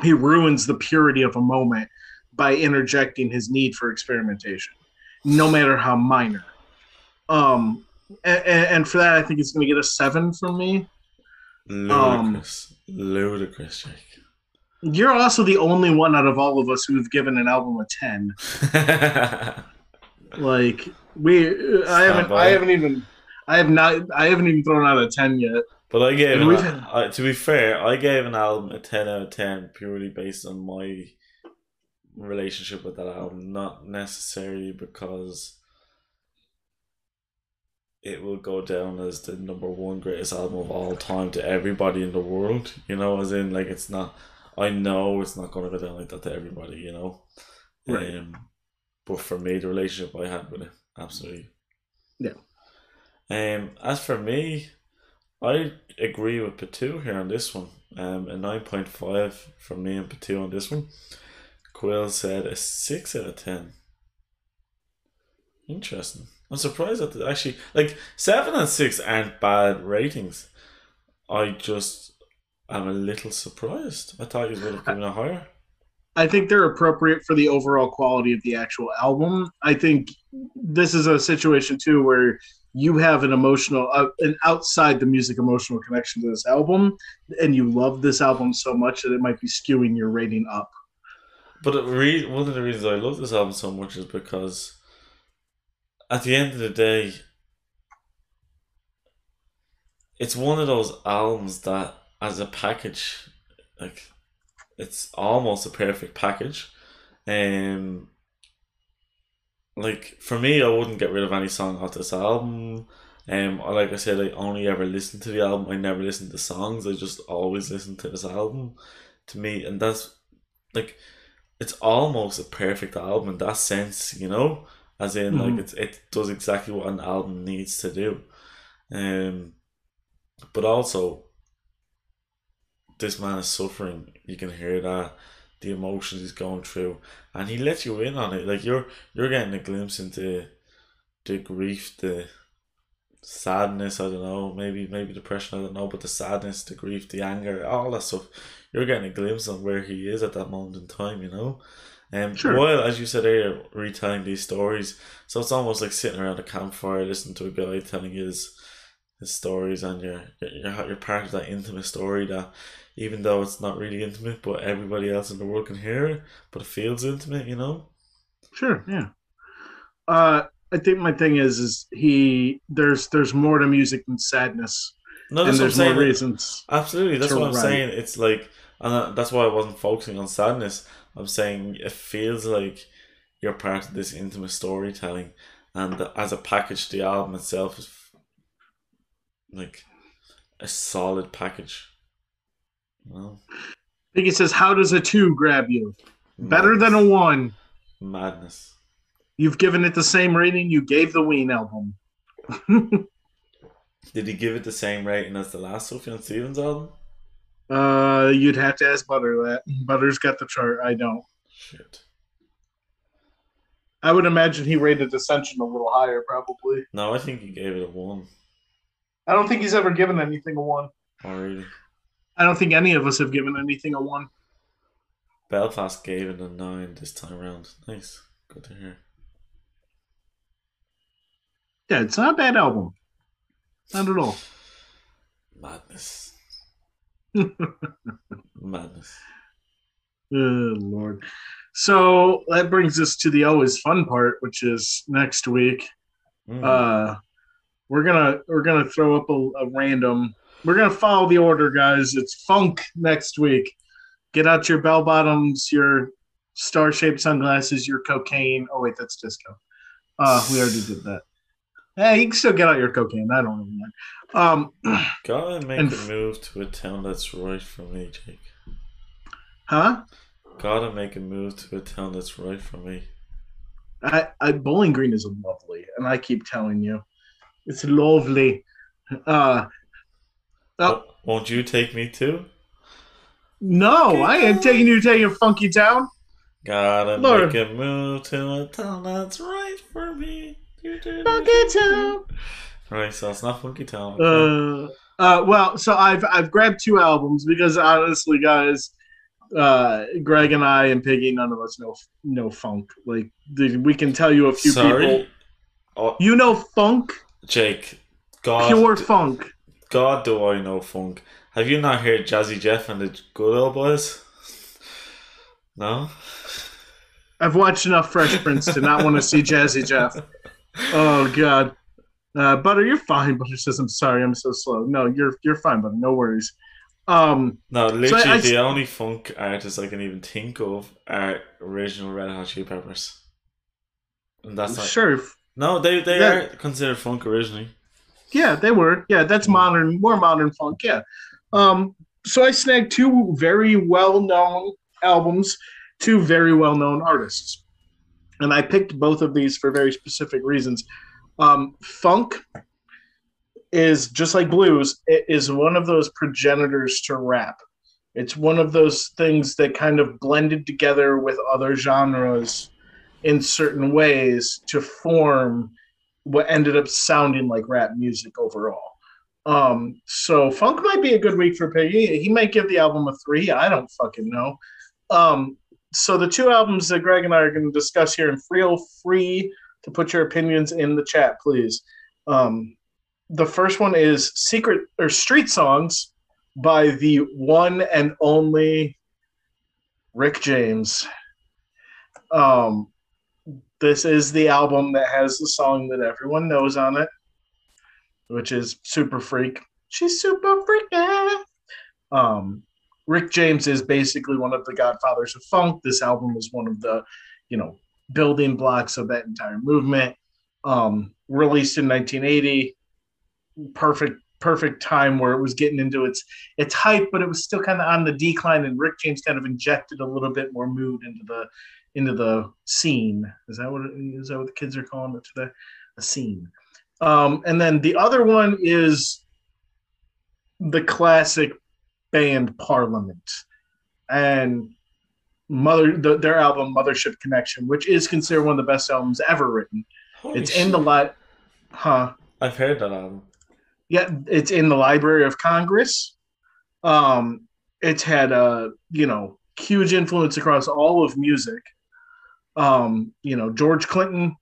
he ruins the purity of a moment by interjecting his need for experimentation, no matter how minor. Um, and, and for that, I think it's going to get a seven from me. Um, Ludicrous. Ludicrous, Jake. You're also the only one out of all of us who've given an album a ten. Like we, uh, I haven't. I haven't even, I have not, I haven't even thrown out a ten yet. But I gave an, we've- I, to be fair, I gave an album a ten out of ten purely based on my relationship with that album, not necessarily because it will go down as the number one greatest album of all time to everybody in the world. You know, as in like it's not. I know it's not going to go down like that to everybody. You know, Right. Um, but for me, the relationship I had with it, absolutely. Yeah. Um, as for me, I agree with Patu here on this one. Um, a nine point five from me and Patu on this one. Quill said a six out of ten. Interesting. I'm surprised that actually like seven and six aren't bad ratings. I just am a little surprised. I thought you would have given it higher. I think they're appropriate for the overall quality of the actual album. I think this is a situation too where you have an emotional, uh, an outside the music emotional connection to this album, and you love this album so much that it might be skewing your rating up. But re- one of the reasons I love this album so much is because at the end of the day, it's one of those albums that, as a package, like it's almost a perfect package. Um, like for me, I wouldn't get rid of any song off this album. Um, like I said, I only ever listen to the album. I never listen to songs. I just always listen to this album. To me, and that's like it's almost a perfect album in that sense, you know, as in like Mhm. it's it does exactly what an album needs to do, um, but also this man is suffering. You can hear that the emotions he's going through, and he lets you in on it. Like you're you're getting a glimpse into the grief, the sadness. I don't know, maybe maybe depression. I don't know, but the sadness, the grief, the anger, all that stuff. You're getting a glimpse of where he is at that moment in time. You know. Um, Sure. While, as you said earlier, retelling these stories, so it's almost like sitting around a campfire, listening to a guy telling his his stories, and you're you're you're part of that intimate story that, even though it's not really intimate, but everybody else in the world can hear it, but it feels intimate, you know. Sure, yeah. Uh, I think my thing is, is he there's there's more to music than sadness. No, and that's what I'm there's more saying. reasons. Absolutely, that's what I'm write. saying. It's like, and uh, that's why I wasn't focusing on sadness. I'm saying it feels like you're part of this intimate storytelling, and as a package, the album itself is like a solid package. Well, Piggy says, "How does a two grab you? Better than a one. madness. You've given it the same rating you gave the Ween album." Did he give it the same rating as the last Sufjan Stevens album? Uh, you'd have to ask Butter that. Butter's got the chart. I don't. Shit. I would imagine he rated Ascension a little higher, probably. No, I think he gave it a one. I don't think he's ever given anything a one. Oh, really? I don't think any of us have given anything a one. Belfast gave it a nine this time around. Nice. Good to hear. Yeah, it's not a bad album. Not at all. Madness. Madness. Oh, Lord. So that brings us to the always fun part, which is next week. Mm. Uh, we're gonna we're gonna throw up a, a random. We're gonna follow the order, guys. It's funk next week. Get out your bell bottoms, your star shaped sunglasses, your cocaine. Oh wait, that's disco. Uh, we already did that. Hey, you can still get out your cocaine. I don't even mind. Um, Gotta make and a move to a town that's right for me, Jake. huh? Gotta make a move to a town that's right for me. I, I Bowling Green is lovely, and I keep telling you, it's lovely. Uh, Oh. Won't you take me too? no, I ain't taking you to your funky town. Gotta Lord. make a move to a town that's right for me. Funky town. Right, so it's not Funky Town. Uh, uh, well, so I've I've grabbed two albums because honestly, guys, uh, Greg and I and Piggy, none of us know know funk. Like we can tell you a few Sorry? people. Oh, You know funk, Jake, God, pure funk. God, do I know funk? Have you not heard Jazzy Jeff and the Good Old Boys? No. I've watched enough Fresh Prince to not want to see Jazzy Jeff. Oh God, uh, Butter, you're fine. Butter says, "I'm sorry, I'm so slow." No, you're you're fine, Butter. No worries. Um, No, literally, I- the only funk artists I can even think of are original Red Hot Chili Peppers. And that's not. sure, No, they they Yeah. are considered funk originally. Yeah, they were. Yeah, that's modern, more modern funk. Yeah. Um, so I snagged two very well known albums, two very well known artists. And I picked both of these for very specific reasons. Um, funk is just like blues, it is one of those progenitors to rap. It's one of those things that kind of blended together with other genres in certain ways to form what ended up sounding like rap music overall. Um, so funk might be a good week for Piggy. He might give the album a three. I don't fucking know. Um, so the two albums that Greg and I are going to discuss here, and feel free to put your opinions in the chat, please. Um, the first one is Secret or Street Songs by the one and only Rick James. Um, this is the album that has the song that everyone knows on it, which is Super Freak. She's super freaky. Um, Rick James is basically one of the godfathers of funk. This album is one of the, you know, building blocks of that entire movement. Um, released in 1980, perfect perfect time where it was getting into its its hype, but it was still kind of on the decline. And Rick James kind of injected a little bit more mood into the into the scene. Is that what is that what the kids are calling it today? A scene. Um, and then the other one is the classic band Parliament and Mother the, their album Mothership Connection, which is considered one of the best albums ever written. Holy it's shit. in the li- huh? I've heard that album. Yeah, it's in the Library of Congress. Um, it's had a you know huge influence across all of music. Um, you know, George Clinton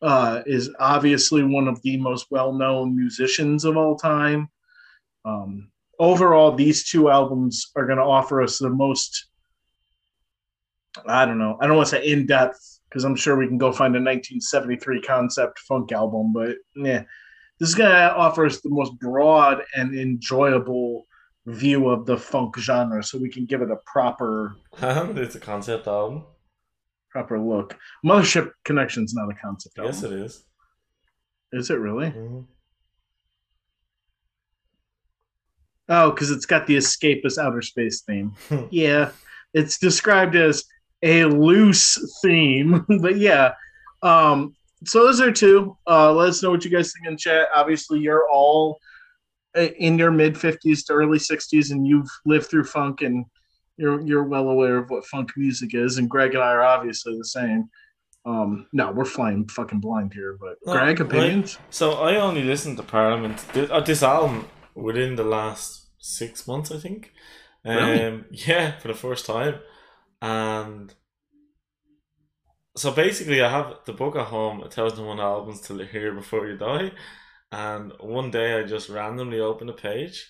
uh, is obviously one of the most well-known musicians of all time. Um, overall, these two albums are going to offer us the most. I don't know. I don't want to say in depth because I'm sure we can go find a 1973 concept funk album, but yeah, this is gonna offer us the most broad and enjoyable view of the funk genre, so we can give it a proper it's a concept album. proper look. Mothership Connection's not a concept album. Yes, it is. Is it really? Mhm. Oh, because it's got the escapist outer space theme. yeah, it's described as a loose theme, but yeah. Um, so those are two. Uh, let us know what you guys think in chat. Obviously, you're all uh, in your mid fifties to early sixties, and you've lived through funk, and you're you're well aware of what funk music is. And Greg and I are obviously the same. Um, no, we're flying fucking blind here, but No, Greg, opinions? So I only listened to Parliament, uh, this album, within the last six months, I think. Um, Really? Yeah, for the first time. And so basically, I have the book at home, A Thousand and One Albums to Hear Before You Die. And one day I just randomly opened a page,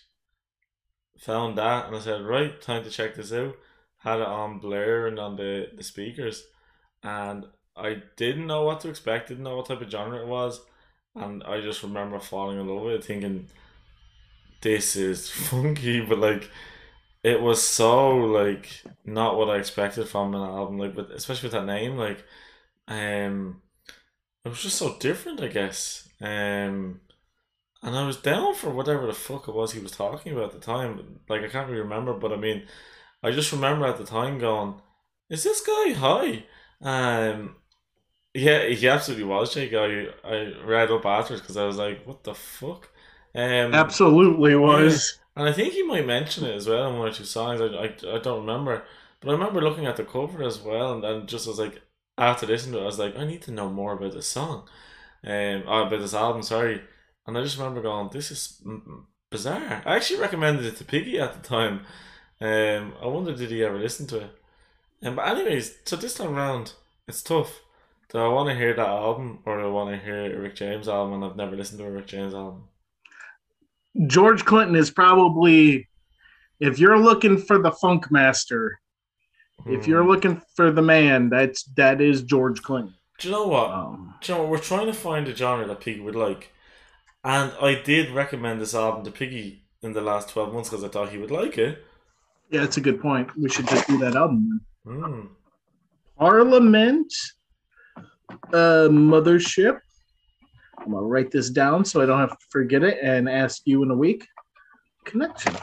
found that, and I said, right, time to check this out. Had it on Blair and on the, the speakers. And I didn't know what to expect, didn't know what type of genre it was. And I just remember falling in love with it, thinking, this is funky, but like, it was so like not what I expected from an album, like, with especially with that name, like, um, it was just so different, I guess. Um, and I was down for whatever the fuck it was he was talking about at the time. Like, I can't really remember, but I mean, I just remember at the time going, "Is this guy high?" Um, yeah, he absolutely was, Jake. I I read up afterwards because I was like, "What the fuck?" Um, Absolutely was. and I think he might mention it as well in one or two songs. I, I, I don't remember, but I remember looking at the cover as well, and then just was like, after listening to it, I was like, I need to know more about this song, um, oh, about this album. Sorry, and I just remember going, this is bizarre. I actually recommended it to Piggy at the time. Um, I wonder did he ever listen to it. Um, but anyways, so this time round, it's tough. Do I want to hear that album or do I want to hear a Rick James album? And I've never listened to a Rick James album. George Clinton is probably, if you're looking for the funk master, if Hmm. you're looking for the man, that's that is George Clinton. do you know what? Um, Do you know what? We're trying to find a genre that Piggy would like. And I did recommend this album to Piggy in the last 12 months because I thought he would like it. yeah, that's a good point. We should just do that album. Hmm. Parliament, uh, Mothership. I'm gonna write this down so I don't have to forget it and ask you in a week. Connection.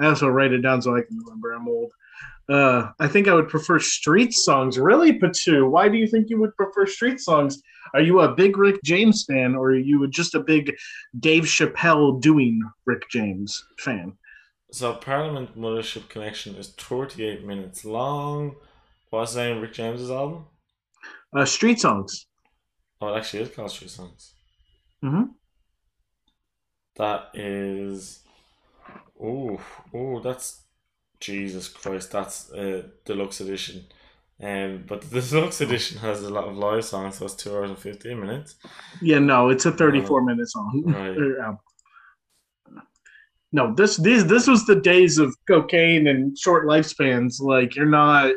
I also write it down so I can remember. I'm old. Uh, I think I would prefer street songs. Really, Patu? Why do you think you would prefer street songs? Are you a big Rick James fan, or are you just a big Dave Chappelle doing Rick James fan? So, Parliament Mothership Connection is 38 minutes long. What's the name of Rick James's album? Uh, street songs. Oh, it actually is called Street Songs. Mm-hmm. That is. Oh, oh, that's. Jesus Christ, that's a deluxe edition. Um, but the deluxe edition has a lot of live songs, so it's two hours and 15 minutes. Yeah, no, it's a 34 minute song. Right. Or. No, this these this was the days of cocaine and short lifespans. Like you're not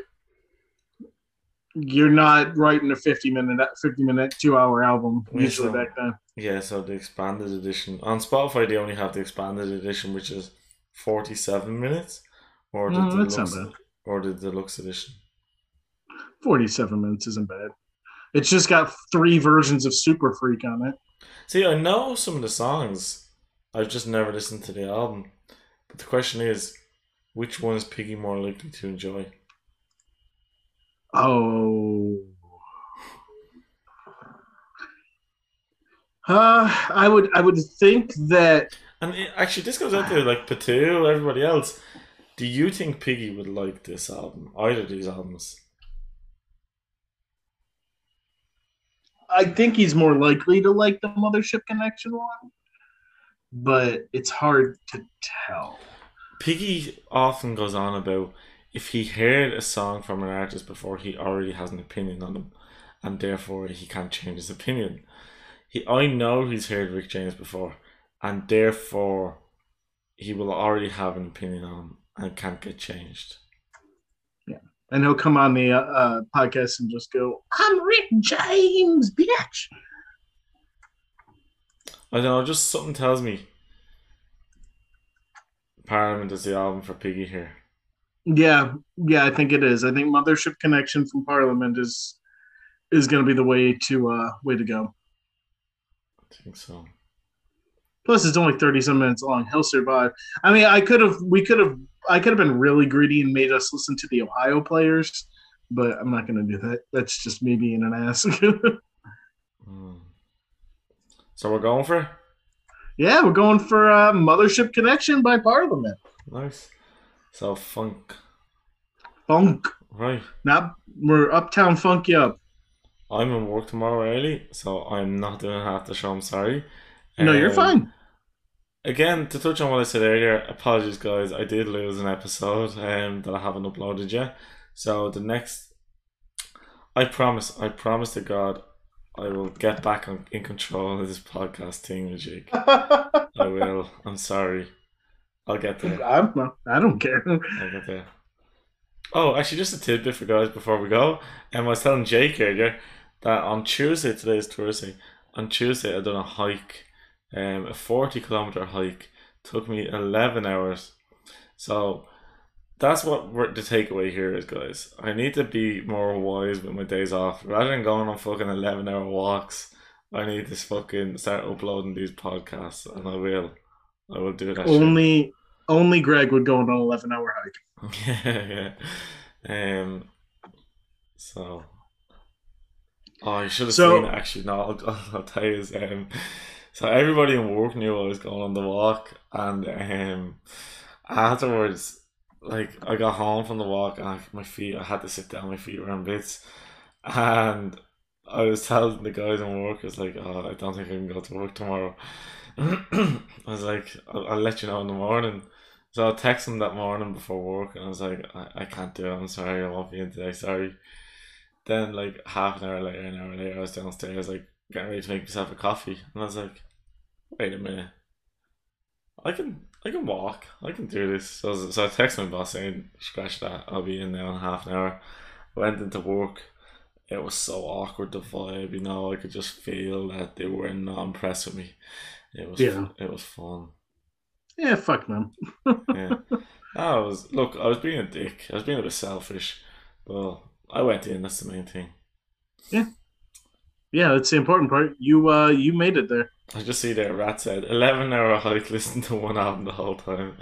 you're not writing a 50 minute 50 minute two hour album Yeah, usually so- back then. Yeah, so the expanded edition. On Spotify, they only have the expanded edition, which is 47 minutes. Or the, that's not deluxe, bad. or the deluxe edition. 47 minutes isn't bad. It's just got three versions of Super Freak on it. See, I know some of the songs. I've just never listened to the album. But the question is, which one is Piggy more likely to enjoy? Oh. Uh, I would I would think that And actually, this goes out to like Patu, everybody else. Do you think Piggy would like this album? Either of these albums? I think he's more likely to like the Mothership Connection one, but it's hard to tell. Piggy often goes on about if he heard a song from an artist before, he already has an opinion on them, and therefore he can't change his opinion. He, I know he's heard Rick James before, and therefore he will already have an opinion on him and can't get changed. Yeah, and he'll come on the uh, uh, podcast and just go, "I'm Rick James, bitch." I don't know, just something tells me Parliament is the album for Piggy here. Yeah, yeah, I think it is. I think Mothership Connection from Parliament is is going to be the way to uh way to go. I think so. Plus, it's only thirty some minutes long. He'll survive. I mean, I could have, we could have, I could have been really greedy and made us listen to the Ohio players, but I'm not going to do that. That's just me being an ass. Hmm. So we're going for yeah, we're going for uh, Mothership Connection by Parliament. Nice. So funk. Funk. Right. Now we're uptown funk you up. I'm in work tomorrow early, so I'm not doing half the show. I'm sorry. No, you're Um, fine. Again, to touch on what I said earlier, apologies, guys. I did lose an episode um, that I haven't uploaded yet. So the next, I promise, I promise to God, I will get back on, in control of this podcast thing Jake. I will. I'm sorry. I'll get there. I'm not, I don't care. I'll get there. Oh, actually, just a tidbit for guys before we go. Um, I was telling Jake earlier that on Tuesday, today is Thursday, on Tuesday I done a hike, um, a 40 kilometer hike. Took me 11 hours. So that's what we're, the takeaway here is, guys. I need to be more wise with my days off. Rather than going on fucking 11 hour walks, I need to fucking start uploading these podcasts, and I will. I will do that. only only Greg would go on an 11 hour hike. yeah, yeah. Um. So. Oh, you should have So- seen it. Actually, no. I'll, I'll tell you. Is, um, so everybody in work knew I was going on the walk, and um, afterwards, like I got home from the walk, and I, my feet, I had to sit down. My feet were on bits, and I was telling the guys in work, I was like, "Oh, I don't think I can go to work tomorrow." I was like, I'll, "I'll let you know in the morning." So I texted him that morning before work, and I was like, I, I can't do it. I'm sorry, I won't be in today. Sorry. Then like half an hour later, an hour later, I was downstairs like getting ready to make myself a coffee, and I was like, wait a minute, I can I can walk, I can do this. So, so I texted my boss saying, scratch that, I'll be in there in half an hour. Went into work. It was so awkward the vibe, you know. I could just feel that they were not impressed with me. It was Yeah. it was fun. Yeah, fuck them. Yeah. I was look, I was being a dick. I was being a bit selfish. Well, I went in, that's the main thing. Yeah, yeah, that's the important part. You uh you made it there. I just see there Rat said eleven hour hike listen to one album the whole time.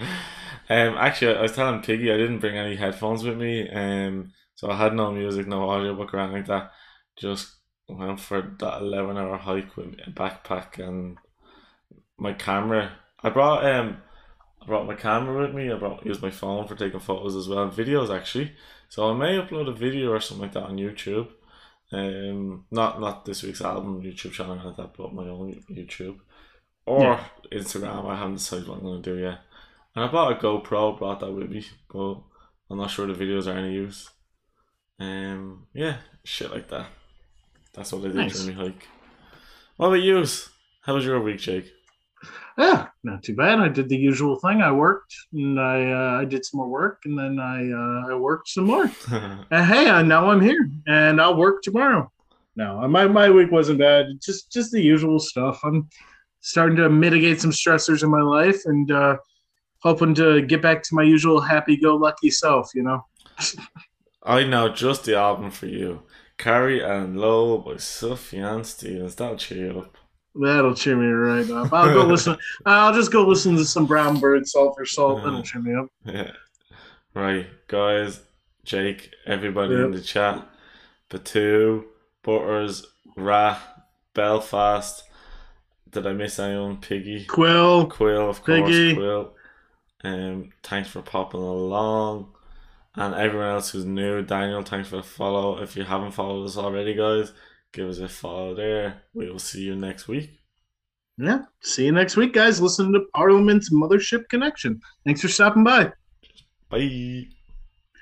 Um actually I was telling Piggy I didn't bring any headphones with me, um so I had no music, no audiobook or anything like that. Just went for that eleven hour hike with a backpack and my camera. I brought um brought my camera with me, I brought used my phone for taking photos as well, videos actually. So I may upload a video or something like that on YouTube. Um, not not this week's album YouTube channel like that, but my own YouTube or Yeah. Instagram. I haven't decided what I'm gonna do yet. And I bought a GoPro, brought that with me, but I'm not sure the videos are any use. Um, yeah, shit like that. That's what I did Nice. during my hike. What about you? How was your week, Jake? Yeah, not too bad. I did the usual thing. I worked and I uh, I did some more work and then I uh, I worked some more. And hey, uh, now I'm here and I'll work tomorrow. No, my my week wasn't bad. Just just the usual stuff. I'm starting to mitigate some stressors in my life and uh, hoping to get back to my usual happy-go-lucky self. You know. I know just the album for you. Carrie and Lowell by Sufjan Stevens. That'll cheer you up. That'll cheer me right up. I'll go listen. I'll just go listen to some Brown Bird, Salt for Salt. That'll cheer me up. Yeah. Right, guys, Jake, everybody in the chat, Patu, Butters, Ra, Belfast. Did I miss anyone? Piggy, Quill, Quill, of course, Piggy. Quill. Um, thanks for popping along. And everyone else who's new, Daniel, thanks for the follow. If you haven't followed us already, guys, give us a follow there. We will see you next week. yeah. See you next week, guys. Listen to Parliament's Mothership Connection. Thanks for stopping by. Bye.